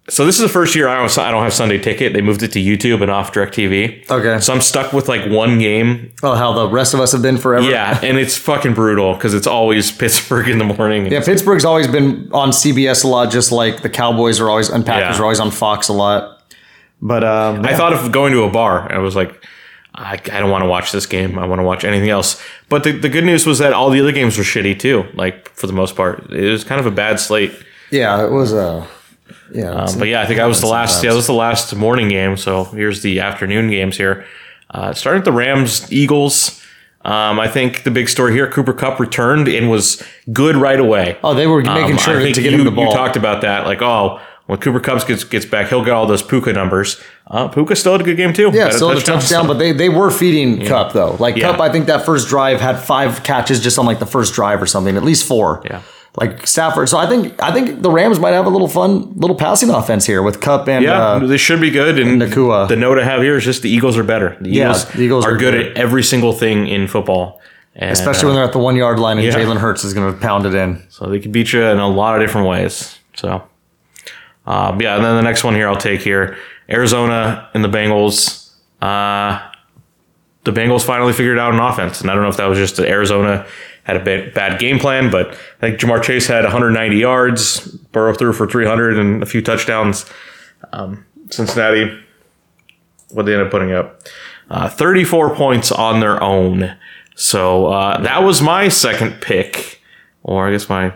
Speaker 3: so this is the first year I don't, I don't have Sunday Ticket. They moved it to YouTube and off DirecTV.
Speaker 4: Okay.
Speaker 3: So I'm stuck with like one game.
Speaker 4: Oh, how the rest of us have been forever.
Speaker 3: Yeah, and it's fucking brutal because it's always Pittsburgh in the morning.
Speaker 4: Yeah, Pittsburgh's always been on CBS a lot, just like the Cowboys are always and Packers
Speaker 3: Yeah.
Speaker 4: are always on Fox a lot. But um,
Speaker 3: I thought of going to a bar. I was like, I, I don't want to watch this game. I want to watch anything else. But the, the good news was that all the other games were shitty too. Like for the most part, it was kind of a bad slate.
Speaker 4: yeah, it was uh, yeah.
Speaker 3: Um, but yeah, I think I was the last. Yeah, that was the last morning game. So here's the afternoon games here. Uh, starting with the Rams Eagles. Um, I think the big story here: Cooper Kupp returned and was good right away.
Speaker 4: oh, they were making
Speaker 3: Um,
Speaker 4: sure to get
Speaker 3: you,
Speaker 4: him the ball.
Speaker 3: You talked about that, like, oh, when Cooper Kupp's gets gets back, he'll get all those Puka numbers. Uh, Puka still had a good game too.
Speaker 4: yeah,
Speaker 3: Got a
Speaker 4: still the touchdown, but they they were feeding Kupp though. Like
Speaker 3: Yeah.
Speaker 4: Kupp, I think that first drive had five catches just on like the first drive or something, at least four.
Speaker 3: Yeah.
Speaker 4: Like Stafford, so I think I think the Rams might have a little fun little passing offense here with Kupp and
Speaker 3: Yeah,
Speaker 4: uh,
Speaker 3: they should be good. And
Speaker 4: Nacua.
Speaker 3: the note I have here is just the Eagles are better. The
Speaker 4: Yeah,
Speaker 3: Eagles,
Speaker 4: the Eagles
Speaker 3: are,
Speaker 4: are
Speaker 3: good,
Speaker 4: good.
Speaker 3: at every single thing in football. And,
Speaker 4: especially
Speaker 3: uh,
Speaker 4: when they're at the one yard line and
Speaker 3: yeah.
Speaker 4: Jalen Hurts is going to pound it in.
Speaker 3: so they can beat you in a lot of different ways. So, um, yeah, and then the next one here I'll take here Arizona and the Bengals. Uh, the Bengals finally figured out an offense, and I don't know if that was just that Arizona had a bad, bad game plan, but I think Ja'Marr Chase had 190 yards, Burrow threw for 300 and a few touchdowns. Um, Cincinnati, what they end up putting up, uh, 34 points on their own. So uh, that was my second pick, or I guess my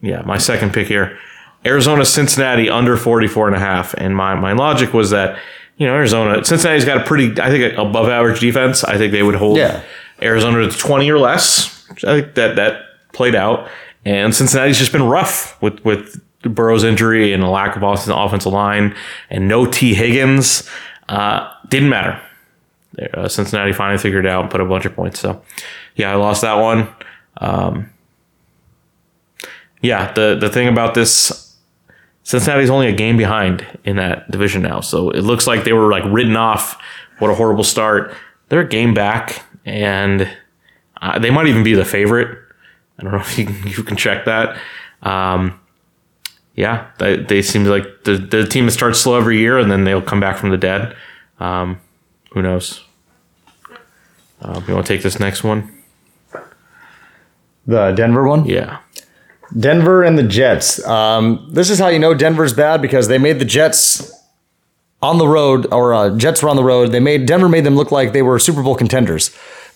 Speaker 3: yeah my second pick here. Arizona Cincinnati under 44 and a half, and my my logic was that you know Arizona Cincinnati's got a pretty I think above average defense. I think they would hold
Speaker 4: Yeah.
Speaker 3: Arizona to 20 or less. I think that that played out, and Cincinnati's just been rough with with Burrow's injury and a lack of offensive offensive line and no Tee Higgins. Uh, didn't matter. Uh, Cincinnati finally figured it out and put a bunch of points. So, yeah, I lost that one. Um, yeah, the the thing about this, Cincinnati's only a game behind in that division now. So it looks like they were like written off. What a horrible start. They're a game back, and uh, they might even be the favorite. I don't know if you can, you can check that. Um, yeah, they, they seem like the, the team that starts slow every year, and then they'll come back from the dead. Um, who knows? Uh, you want to take this next one?
Speaker 4: The Denver one?
Speaker 3: Yeah.
Speaker 4: Denver and the Jets. Um, this is how you know Denver's bad because they made the Jets on the road, or uh, Jets were on the road. They made Denver made them look like they were Super Bowl contenders.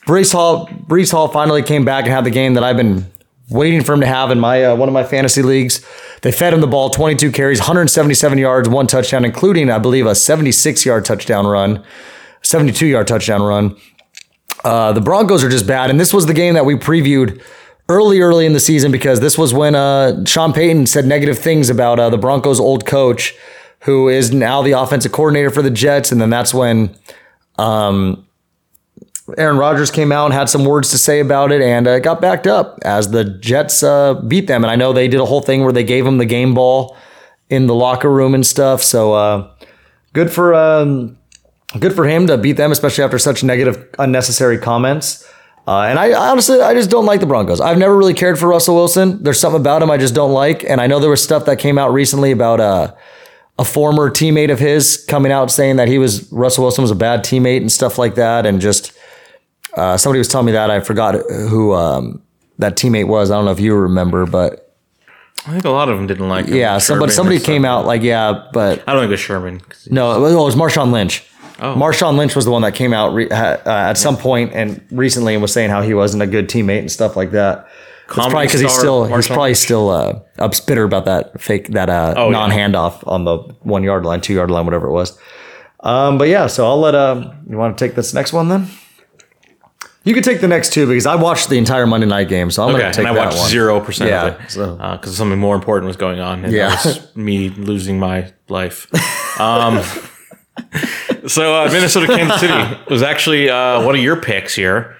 Speaker 4: Breece Hall, Breece Hall finally came back and had the game that I've been waiting for him to have in my uh, one of my fantasy leagues. They fed him the ball, 22 carries, 177 yards, one touchdown, including I believe a 76 yard touchdown run, 72 yard touchdown run. Uh, the Broncos are just bad, and this was the game that we previewed early, early in the season because this was when uh, Sean Payton said negative things about uh, the Broncos' old coach, who is now the offensive coordinator for the Jets, and then that's when um, Aaron Rodgers came out and had some words to say about it, and uh, got backed up as the Jets uh, beat them. And I know they did a whole thing where they gave him the game ball in the locker room and stuff. So uh, good for. Um, good for him to beat them, especially after such negative, unnecessary comments. Uh, and I honestly, I just don't like the Broncos. I've never really cared for Russell Wilson. There's something about him I just don't like. And I know there was stuff that came out recently about uh, a former teammate of his coming out saying that he was Russell Wilson was a bad teammate and stuff like that. And just uh, somebody was telling me that I forgot who um, that teammate was. I don't know if you remember, but
Speaker 3: I think a lot of them didn't like him.
Speaker 4: yeah, somebody somebody came out like yeah, but
Speaker 3: I don't think it was Sherman.
Speaker 4: no, it was, oh, it was Marshawn Lynch.
Speaker 3: Oh.
Speaker 4: Marshawn Lynch was the one that came out re- uh, at some point and recently and was saying how he wasn't a good teammate and stuff like that. It's probably because he's still he's probably
Speaker 3: Lynch.
Speaker 4: still uh, up bitter about that fake that uh,
Speaker 3: Oh,
Speaker 4: non handoff on the one yard line, two yard line, whatever it was. Um, but yeah, so I'll let um, you want to take this next one then. You could take the next two because I watched the entire Monday night game, so I'm
Speaker 3: Okay,
Speaker 4: going to take
Speaker 3: and I
Speaker 4: that
Speaker 3: watched
Speaker 4: one.
Speaker 3: zero percent
Speaker 4: Yeah,
Speaker 3: of it
Speaker 4: so-
Speaker 3: because something more important was going on. And
Speaker 4: Yeah.
Speaker 3: me losing my life. Um, so uh, Minnesota, Kansas City was actually uh, one of your picks here.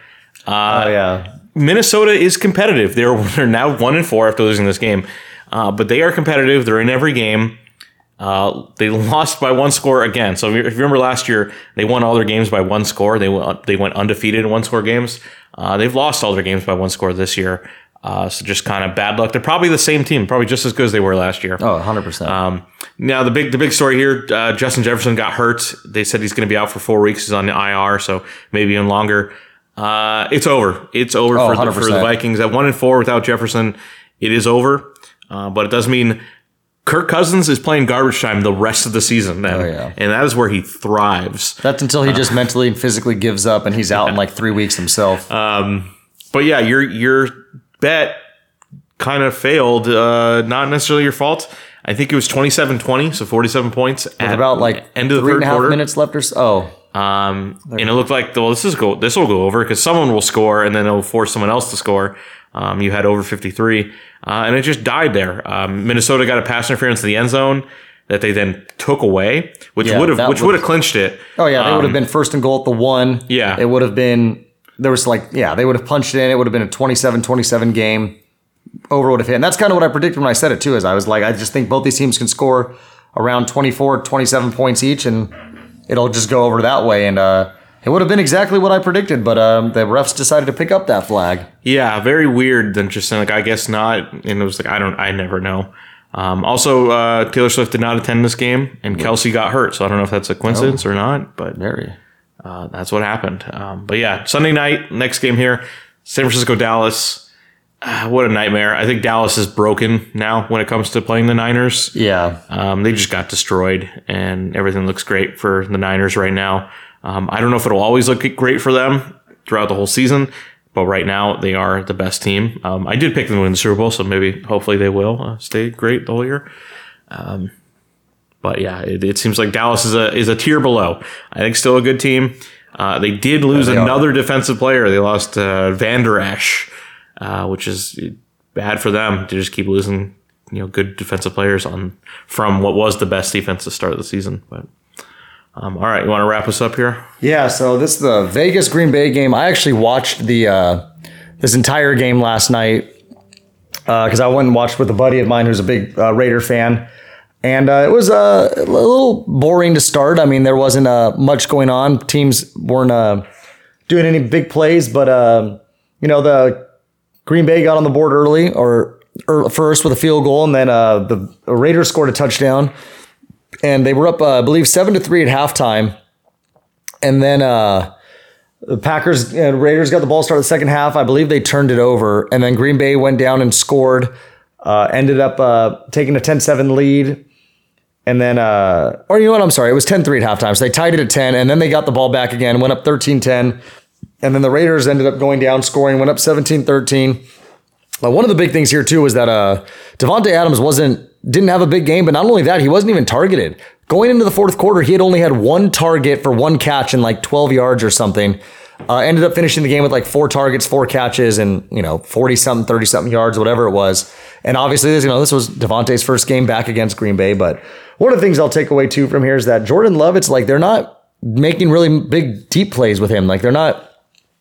Speaker 4: Oh yeah,
Speaker 3: Minnesota is competitive. They're they're now one and four after losing this game, uh, but they are competitive. They're in every game. Uh, they lost by one score again. So if you if you remember last year, they won all their games by one score. They went they went undefeated in one score games. Uh, they've lost all their games by one score this year. Uh, so just kind of bad luck. They're probably the same team, probably just as good as they were last year.
Speaker 4: Oh, 100%.
Speaker 3: Um, now the big the big story here: uh, Justin Jefferson got hurt. They said he's going to be out for four weeks. He's on the IR, so maybe even longer. Uh, it's over. It's over
Speaker 4: Oh,
Speaker 3: for, the, for the Vikings. At one and four without Jefferson, it is over. Uh, but it does mean Kirk Cousins is playing garbage time the rest of the season. Then,
Speaker 4: Oh, yeah.
Speaker 3: and that is where he thrives.
Speaker 4: That's until he just mentally and physically gives up and he's out in like three weeks himself.
Speaker 3: But yeah, your your bet kind of failed. Uh, not necessarily your fault. I think it was 27-20, so 47 points
Speaker 4: With
Speaker 3: at
Speaker 4: about like
Speaker 3: end of the
Speaker 4: three
Speaker 3: third
Speaker 4: and a half
Speaker 3: quarter.
Speaker 4: minutes left or so. Oh,
Speaker 3: Um, and it looked like well, this is go this will go over because someone will score and then it'll force someone else to score. Um, you had over 53, uh, and it just died there. Um, Minnesota got a pass interference in the end zone that they then took away, which
Speaker 4: Yeah,
Speaker 3: would have
Speaker 4: that
Speaker 3: which
Speaker 4: would-
Speaker 3: would have clinched it.
Speaker 4: Oh yeah, they would have
Speaker 3: Um,
Speaker 4: been first and goal at the one.
Speaker 3: Yeah.
Speaker 4: It would have been there was like yeah, they would have punched it in. It would have been a 27-27 game. Over would have hit. And that's kind of what I predicted when I said it too, is I was like, I just think both these teams can score around 24, 27 points each and it'll just go over that way. And uh it would have been exactly what I predicted, but um, the refs decided to pick up that flag.
Speaker 3: Yeah, very weird. Then just like I guess not, and it was like I don't, I never know. Um, also, uh, Taylor Swift did not attend this game, and Kelce got hurt. So I don't know if that's a coincidence or not, but
Speaker 4: Very.
Speaker 3: Uh, that's what happened. Um, but yeah, Sunday night, next game here, San Francisco, Dallas. Ah, what a nightmare! I think Dallas is broken now when it comes to playing the Niners.
Speaker 4: Yeah.
Speaker 3: Um, they just got destroyed, and everything looks great for the Niners right now. Um, I don't know if it'll always look great for them throughout the whole season, but right now they are the best team. Um, I did pick them to win the Super Bowl, so maybe hopefully they will uh, stay great the whole year. But yeah, it, it seems like Dallas is a is a tier below. I think still a good team. Uh, they did lose
Speaker 4: they are.
Speaker 3: another defensive player. They lost uh, Vander Esch, uh, which is bad for them to just keep losing you know good defensive players on from what was the best defense to start of the season. But um, all right, you want to wrap us up here?
Speaker 4: Yeah, so this is the Vegas Green Bay game. I actually watched the uh, this entire game last night because I went and watched with a buddy of mine who's a big uh, Raider fan, and uh, it was uh, a little boring to start. I mean, there wasn't uh, much going on. Teams weren't uh, doing any big plays, but uh, you know the Green Bay got on the board early or, or first with a field goal, and then the Raiders scored a touchdown, and they were up, I believe, seven to three at halftime. And then the Packers and Raiders got the ball started the second half. I believe they turned it over. And then Green Bay went down and scored, uh, ended up uh, taking a 10 7 lead. And then, uh, or you know what? I'm sorry. It was 10 3 at halftime. So they tied it at 10. And then they got the ball back again, went up 13 10. And then the Raiders ended up going down, scoring, went up 17 13. Uh, one of the big things here too was that uh, Davante Adams wasn't didn't have a big game, but not only that, he wasn't even targeted. Going into the fourth quarter, he had only had one target for one catch in like 12 yards or something. Uh, ended up finishing the game with like four targets, four catches, and you know 40 something, 30 something yards, whatever it was. And obviously, this you know this was Davante's first game back against Green Bay. But one of the things I'll take away too from here is that Jordan Love, it's like they're not making really big deep plays with him. Like they're not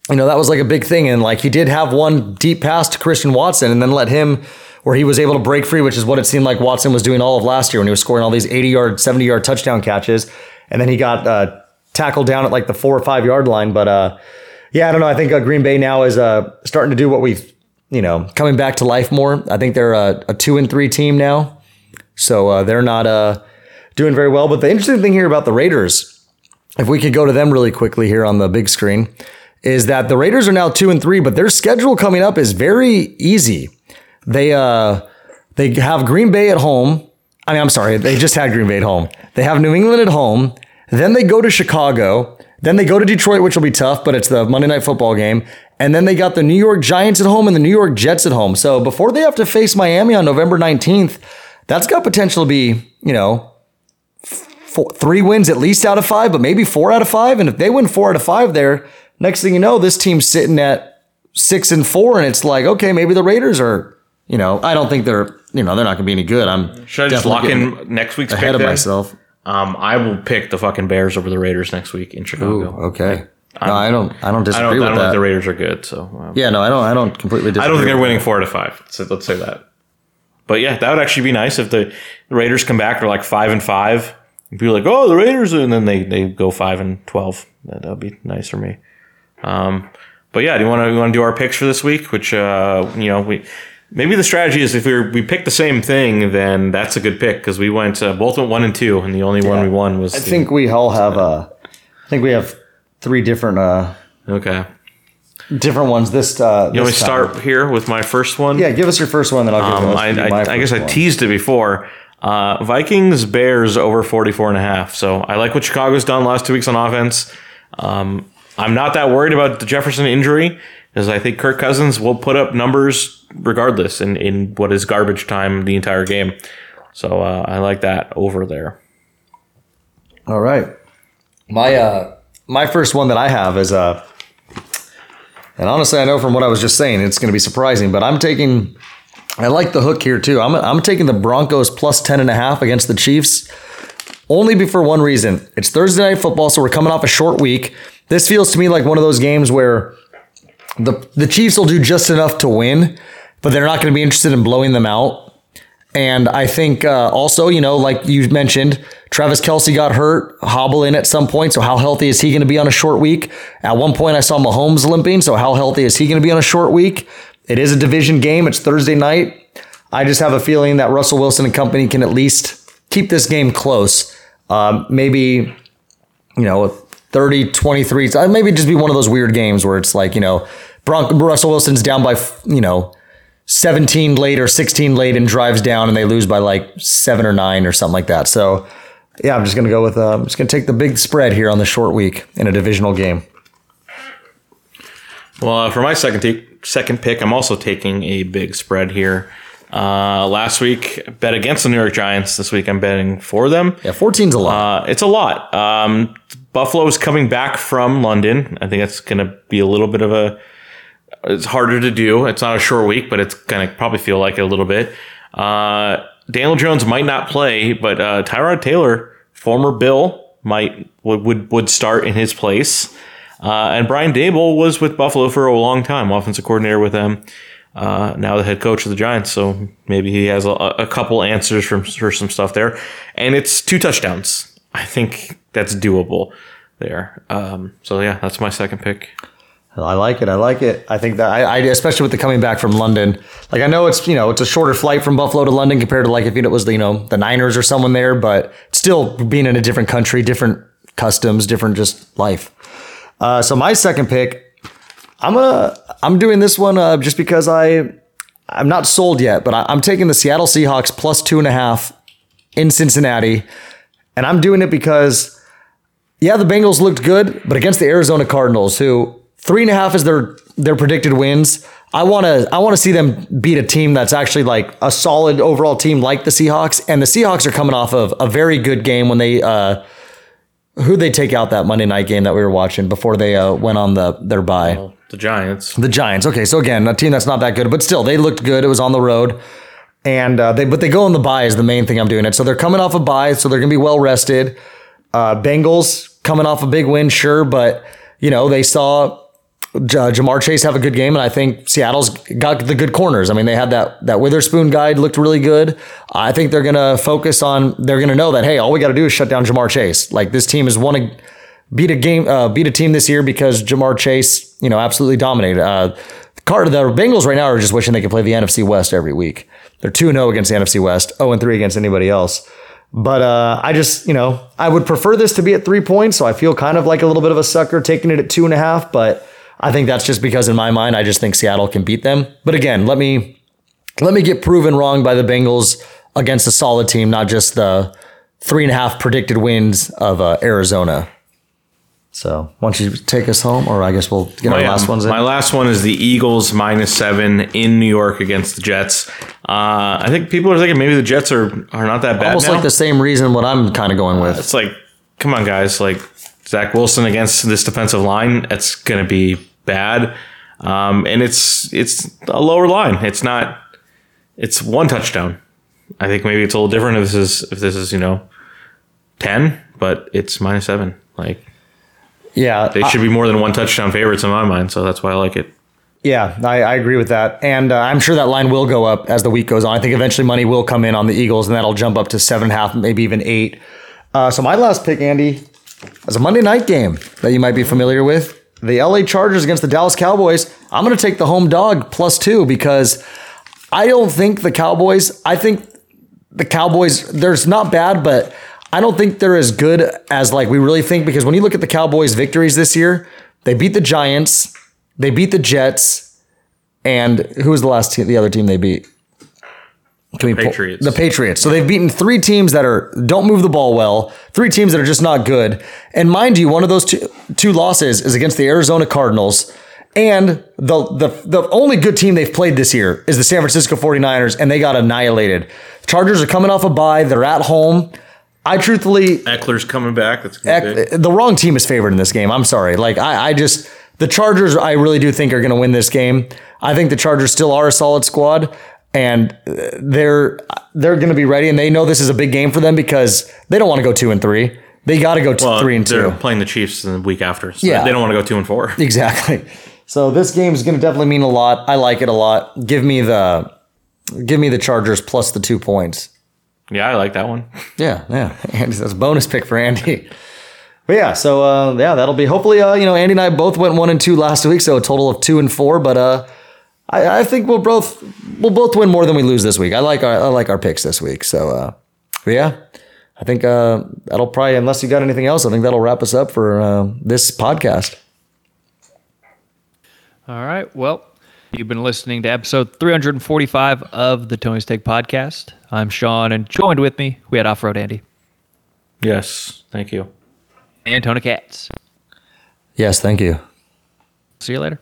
Speaker 4: you know, that was like a big thing. And like he did have one deep pass to Christian Watson and then let him where he was able to break free, which is what it seemed like Watson was doing all of last year when he was scoring all these 80 yard, 70 yard touchdown catches. And then he got uh, tackled down at like the four or five yard line. But uh, yeah, I don't know. I think uh, Green Bay now is uh, starting to do what we've, you know, coming back to life more. I think they're a, a two and three team now. So uh, they're not uh, doing very well. But the interesting thing here about the Raiders, if we could go to them really quickly here on the big screen, is that the Raiders are now two and three, but their schedule coming up is very easy. They uh they have Green Bay at home. I mean, I'm sorry, they just had Green Bay at home. They have New England at home. Then they go to Chicago. Then they go to Detroit, which will be tough, but it's the Monday night football game. And then they got the New York Giants at home and the New York Jets at home. So before they have to face Miami on November 19th, that's got potential to be, you know, four, three wins at least out of five, but maybe four out of five. And if they win four out of five there, next thing you know, this team's sitting at six and four, and it's like, okay, maybe the Raiders are, you know, I don't think they're, you know, they're not going to be any good. I'm
Speaker 3: Should I just lock in next week's
Speaker 4: ahead of
Speaker 3: then?
Speaker 4: myself.
Speaker 3: Um, I will pick the fucking Bears over the Raiders next week in Chicago.
Speaker 4: Ooh, okay. No, I don't. I don't
Speaker 3: I
Speaker 4: disagree
Speaker 3: don't, I
Speaker 4: with
Speaker 3: don't
Speaker 4: that.
Speaker 3: think the Raiders are good, so um,
Speaker 4: yeah, no, I don't. I don't completely disagree.
Speaker 3: I don't think they're winning four out of five. So let's say that. But yeah, that would actually be nice if the, the Raiders come back. They're like five and five. And people like, oh, the Raiders, and then they, they go five and twelve. That would be nice for me. Um, but yeah, do you want to want to do our picks for this week? Which uh, you know we maybe the strategy is if we we pick the same thing, then that's a good pick because we went uh, both went one and two, and the only one we won was
Speaker 4: I
Speaker 3: the-
Speaker 4: think we all have uh, I think we have three different uh,
Speaker 3: okay.
Speaker 4: Different ones. This uh,
Speaker 3: You want me
Speaker 4: this
Speaker 3: to
Speaker 4: time.
Speaker 3: start here with my first one?
Speaker 4: Yeah, give us your first one, then I'll give
Speaker 3: Um, I, I, I guess
Speaker 4: first
Speaker 3: I teased it before. Uh, Vikings Bears over 44 and a half. So I like what Chicago's done last two weeks on offense. Um, I'm not that worried about the Jefferson injury because I think Kirk Cousins will put up numbers regardless in, in what is garbage time the entire game. So uh, I like that over there.
Speaker 4: All right. My uh my first one that I have is uh and honestly I know from what I was just saying it's going to be surprising, but I'm taking I like the hook here too. I'm I'm taking the Broncos plus 10 and a half against the Chiefs. Only for one reason. It's Thursday night football, so we're coming off a short week. This feels to me like one of those games where the the Chiefs will do just enough to win, but they're not going to be interested in blowing them out. And I think uh, also, you know, like you mentioned, Travis Kelce got hurt, hobble in at some point. So how healthy is he going to be on a short week? At one point, I saw Mahomes limping. So how healthy is he going to be on a short week? It is a division game. It's Thursday night. I just have a feeling that Russell Wilson and company can at least keep this game close. Um, maybe, you know, 30, 23. So Maybe just be one of those weird games where it's like, you know, Bron- Russell Wilson's down by, you know, 17 late or 16 late and drives down and they lose by like seven or nine or something like that. So, yeah, I'm just going to go with, uh, I'm just going to take the big spread here on the short week in a divisional game.
Speaker 3: Well, uh, for my second t- second pick, I'm also taking a big spread here. Uh, last week, bet against the New York Giants. This week, I'm betting for them.
Speaker 4: Yeah, 14's a lot.
Speaker 3: Uh, it's a lot. Um, Buffalo's coming back from London. I think that's going to be a little bit of a. It's harder to do. It's not a short week, but it's going to probably feel like it a little bit. Uh, Daniel Jones might not play, but uh, Tyrod Taylor, former Bill, might would would, would start in his place. Uh, and Brian Daboll was with Buffalo for a long time, offensive coordinator with them. Uh, now the head coach of the Giants, so maybe he has a, a couple answers from for some stuff there. And it's two touchdowns. I think that's doable there. Um, so yeah, that's my second pick.
Speaker 4: I like it. I like it. I think that I, I, especially with the coming back from London. Like I know it's you know it's a shorter flight from Buffalo to London compared to like if it was you know the Niners or someone there, but still being in a different country, different customs, different just life. Uh, so my second pick, I'm gonna I'm doing this one uh, just because I I'm not sold yet, but I, I'm taking the Seattle Seahawks plus two and a half in Cincinnati, and I'm doing it because yeah, the Bengals looked good, but against the Arizona Cardinals, who three and a half is their their predicted wins. I want to I want to see them beat a team that's actually like a solid overall team like the Seahawks. And the Seahawks are coming off of a very good game when they uh, who they take out that Monday night game that we were watching before they uh, went on the their bye.
Speaker 3: The Giants.
Speaker 4: The Giants. Okay, so again, a team that's not that good, but still they looked good. It was on the road, and uh, they but they go on the bye is the main thing I'm doing it. So they're coming off a bye, so they're gonna be well rested. Uh, Bengals coming off a big win, sure, but you know they saw Ja'Marr Chase have a good game, and I think Seattle's got the good corners. I mean, they had that that Witherspoon guide looked really good. I think they're gonna focus on. They're gonna know that hey, all we got to do is shut down Ja'Marr Chase. Like this team has won a beat a game, uh, beat a team this year because Ja'Marr Chase, you know, absolutely dominated. Uh, Carter, the Bengals right now are just wishing they could play the NFC West every week. They're two zero against the NFC West, zero and three against anybody else. But uh, I just, you know, I would prefer this to be at three points. So I feel kind of like a little bit of a sucker taking it at two and a half. But I think that's just because in my mind, I just think Seattle can beat them. But again, let me let me get proven wrong by the Bengals against a solid team, not just the three and a half predicted wins of uh, Arizona. So why don't you take us home, or I guess we'll get our
Speaker 3: My,
Speaker 4: last ones in.
Speaker 3: my last one is the Eagles minus seven in New York against the Jets. Uh, I think people are thinking maybe the Jets are, are not that bad
Speaker 4: Almost
Speaker 3: now.
Speaker 4: like the same reason what I'm kind of going with.
Speaker 3: It's like, come on, guys. Like Zach Wilson against this defensive line, that's going to be bad. Um, and it's it's a lower line. It's not. It's one touchdown. I think maybe it's a little different if this is if this is you know ten, but it's minus seven. Like
Speaker 4: yeah,
Speaker 3: they
Speaker 4: I-
Speaker 3: should be more than one touchdown favorites in my mind. So that's why I like it.
Speaker 4: Yeah, I, I agree with that. And uh, I'm sure that line will go up as the week goes on. I think eventually money will come in on the Eagles, and that'll jump up to seven and a half, maybe even eight. Uh, so my last pick, Andy, is a Monday night game that you might be familiar with. the LA Chargers against the Dallas Cowboys, I'm going to take the home dog plus two because I don't think the Cowboys, I think the Cowboys, there's not bad, but I don't think they're as good as like we really think because when you look at the Cowboys' victories this year, they beat the Giants, they beat the Jets, and who was the last team, the other team they beat? Pull-
Speaker 3: Patriots.
Speaker 4: the Patriots. So they've beaten three teams that are don't move the ball well, three teams that are just not good. And mind you, one of those two, two losses is against the Arizona Cardinals. And the, the the only good team they've played this year is the San Francisco 49ers, and they got annihilated. Chargers are coming off a bye. They're at home. I truthfully,
Speaker 3: Ekeler's coming back. That's gonna be big.
Speaker 4: Eck- the wrong team is favored in this game. I'm sorry. Like I, I just the Chargers. I really do think are going to win this game. I think the Chargers still are a solid squad, and uh, they're they're going to be ready, and they know this is a big game for them because they don't want to go two and three. They got to go
Speaker 3: Well,
Speaker 4: three and
Speaker 3: they're
Speaker 4: two.
Speaker 3: playing the Chiefs in the week after. So
Speaker 4: Yeah.
Speaker 3: they don't want to go two and four.
Speaker 4: Exactly. So this game is going to definitely mean a lot. I like it a lot. Give me the give me the Chargers plus the two points.
Speaker 3: Yeah, I like that one.
Speaker 4: Yeah, yeah. Andy, that's a bonus pick for Andy. But yeah, so uh, yeah, that'll be hopefully. Uh, you know, Andy and I both went one and two last week, so a total of two and four. But uh, I, I think we'll both we'll both win more than we lose this week. I like our I like our picks this week. So uh, yeah, I think uh, that'll probably unless you got anything else, I think that'll wrap us up for uh, this podcast.
Speaker 2: All right. Well, you've been listening to episode 345 of the Tony's Take podcast. I'm Sean, and joined with me, we had Off Road Andy
Speaker 3: Yes, thank you.
Speaker 2: and Tony Katz.
Speaker 4: Yes, thank you.
Speaker 2: See you later.